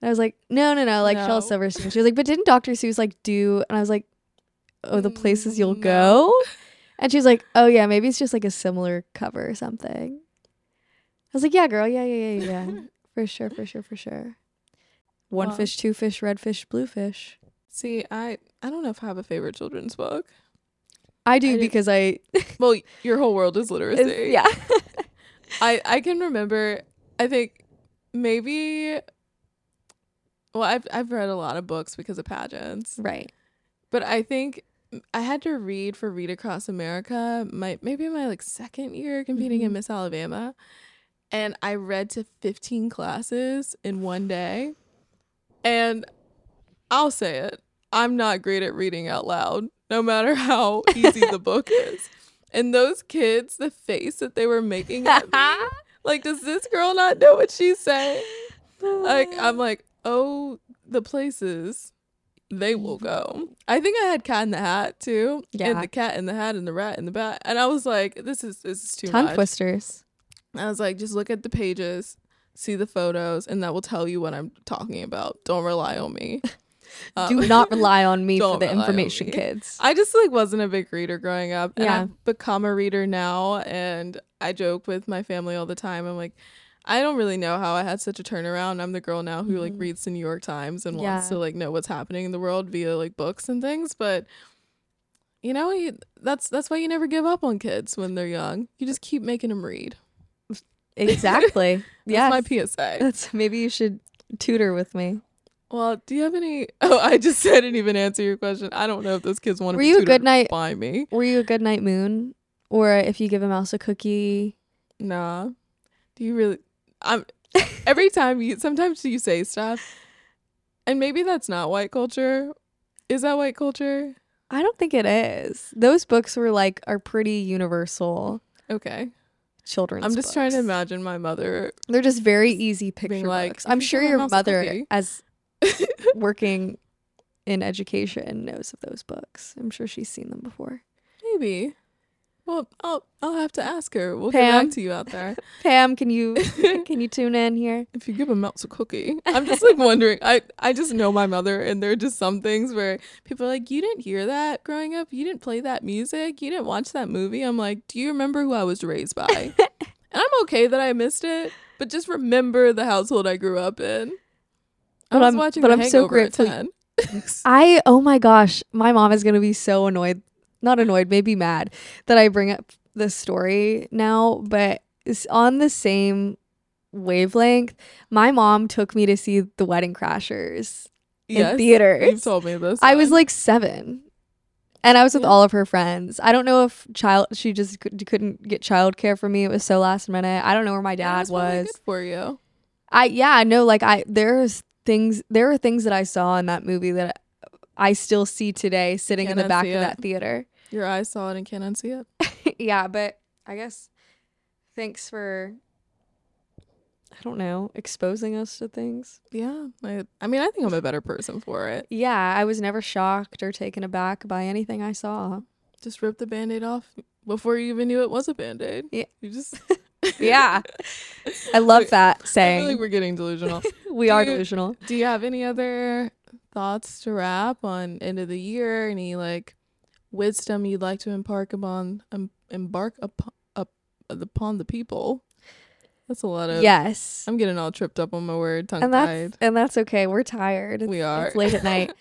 And I was like, "No, no, no, like No. Shel Silverstein." She was like, "But didn't Dr. Seuss like do?" And I was like, "Oh, the places you'll Mm, go." And she was like, "Oh yeah, maybe it's just like a similar cover or something." I was like, "Yeah, girl, yeah, yeah, yeah, yeah, yeah. for sure, for sure, for sure." One Well- fish, two fish, red fish, blue fish. See, I I don't know if I have a favorite children's book. I do didn't- because I, Well, your whole world is literacy. it's- yeah, I I can remember. I think maybe. Well, I've I've read a lot of books because of pageants, right. but I think I had to read for Read Across America. My maybe my like second year competing in Mhm. Miss Alabama, and I read to fifteen classes in one day, and I'll say it. I'm not great at reading out loud, no matter how easy the book is. And those kids, the face that they were making at me, like, does this girl not know what she's saying? Like, I'm like, oh, the places they will go. I think I had Cat in the Hat too, Yeah. and the Cat in the Hat and the Rat in the Bat, and I was like, this is this is too tongue much. twisters. I was like, just look at the pages, see the photos, and that will tell you what I'm talking about. Don't rely on me. Uh, Do not rely on me for the information, kids. I just like wasn't a big reader growing up. And Yeah. I've become a reader now and I joke with my family all the time. I'm like, I don't really know how I had such a turnaround. I'm the girl now who like Mhm. reads the New York Times and Yeah. wants to like know what's happening in the world via like books and things. But you know, you, that's that's why you never give up on kids when they're young. You just keep making them read. Exactly. That's yes. my PSA. That's maybe you should tutor with me. Well, do you have any? Oh, I just I didn't even answer your question. I don't know if those kids want to Were be you a good night- by me. Were you a good night moon? Or if you give a mouse a cookie? Nah. Do you really? I'm every time you. Sometimes you say stuff, and maybe that's not white culture. Is that white culture? I don't think it is. Those books were like are pretty universal Okay. Children's. I'm just trying to imagine my mother. They're just very easy picture like, books. "If I'm sure your mother, cookie." as working in education, knows of those books. I'm sure she's seen them before. Maybe. Well, I'll I'll have to ask her. We'll Pam? get back to you out there. Pam, can you can you tune in here? if you give a mouse a cookie, I'm just like wondering. I I just know my mother, and there are just some things where people are like, "You didn't hear that growing up. You didn't play that music. You didn't watch that movie." I'm like, "Do you remember who I was raised by?" and I'm okay that I missed it, but just remember the household I grew up in. I But was I'm- watching but I'm so grateful I oh my gosh, my mom is gonna be so annoyed. Not annoyed, maybe mad that I bring up this story now, but it's on the same wavelength. My mom took me to see The Wedding Crashers in theaters. you've told me this. I was like seven. And I was with Yeah. all of her friends. I don't know if child she just cou- couldn't get childcare for me. It was so last minute. I don't know where my dad was. good for you. I yeah, I know like I there's things there are things that I saw in that movie that I still see today sitting in the back of it. that theater. Your eyes saw it and can't unsee it. yeah, but I guess thanks for I don't know, exposing us to things. Yeah, I, I mean, I think I'm a better person for it. Yeah, I was never shocked or taken aback by anything I saw. Just ripped the band-aid off before you even knew it was a band-aid. Yeah. You just Yeah. I love that I feel saying. like we're getting delusional. we are you- delusional. Do you have any other thoughts to wrap on end of the year? Any like wisdom you'd like to embark upon um, embark upon up upon the people? That's a lot of Yes. I'm getting all tripped up on my word, tongue And that's tied. and that's okay. We're tired. We are It's late at night.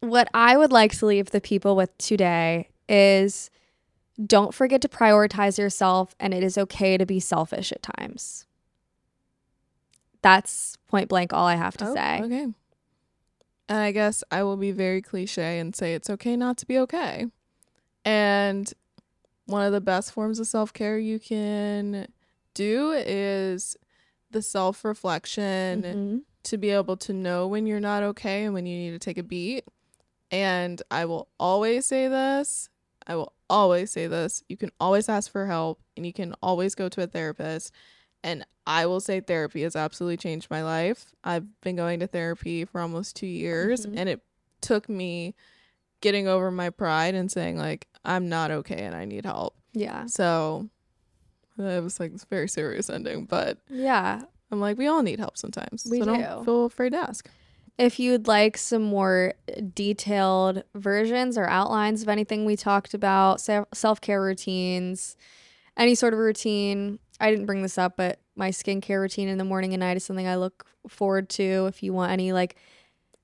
what I would like to leave the people with today is don't forget to prioritize yourself and it is okay to be selfish at times. That's point blank all I have to Oh, say. Okay. And I guess I will be very cliche and say it's okay not to be okay. And one of the best forms of self care you can do is the self reflection Mhm. to be able to know when you're not okay and when you need to take a beat. And I will always say this. I will always say this. You can always ask for help and you can always go to a therapist. And I will say therapy has absolutely changed my life. I've been going to therapy for almost two years Mhm. and it took me getting over my pride and saying, like, I'm not okay and I need help. Yeah. So it was like this very serious ending, but Yeah. I'm like, we all need help sometimes. We so do. don't feel afraid to ask. If you'd like some more detailed versions or outlines of anything we talked about, self care routines, any sort of routine, I didn't bring this up, but my skincare routine in the morning and night is something I look forward to. If you want any like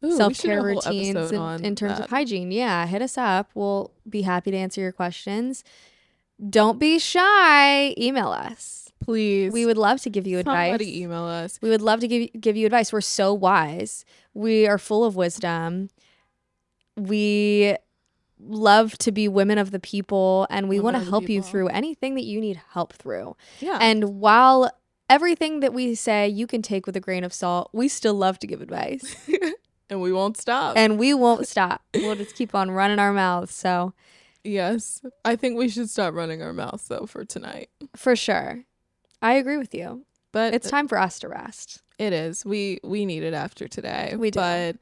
Ooh, we should self care routines in, in terms that. of hygiene, yeah, hit us up. We'll be happy to answer your questions. Don't be shy. Email us. Please. We would love to give you advice. Somebody email us. We would love to give give you advice. We're so wise. We are full of wisdom. We love to be women of the people and we want to help you through anything that you need help through. Yeah. And while everything that we say you can take with a grain of salt, we still love to give advice. and we won't stop. and we won't stop. We'll just keep on running our mouths. So, yes. I think we should stop running our mouths though for tonight. for sure. I agree with you. But It's time for us to rest. It is. We we need it after today. We do. But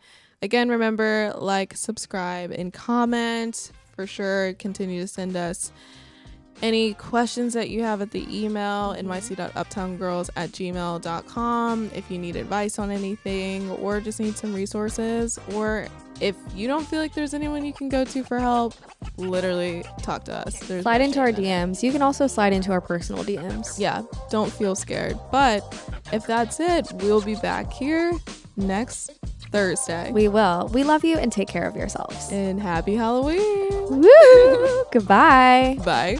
again, remember like, subscribe, and comment for sure. Continue to send us any questions that you have at the email nyc.uptowngirls at gmail.com if you need advice on anything or just need some resources or if you don't feel like there's anyone you can go to for help literally talk to us there's Slide into our. DMs. You can also slide into our personal DMs. yeah don't feel scared but if that's it we'll be back here next thursday We will. We love you and take care of yourselves. and happy halloween Woo! Goodbye. bye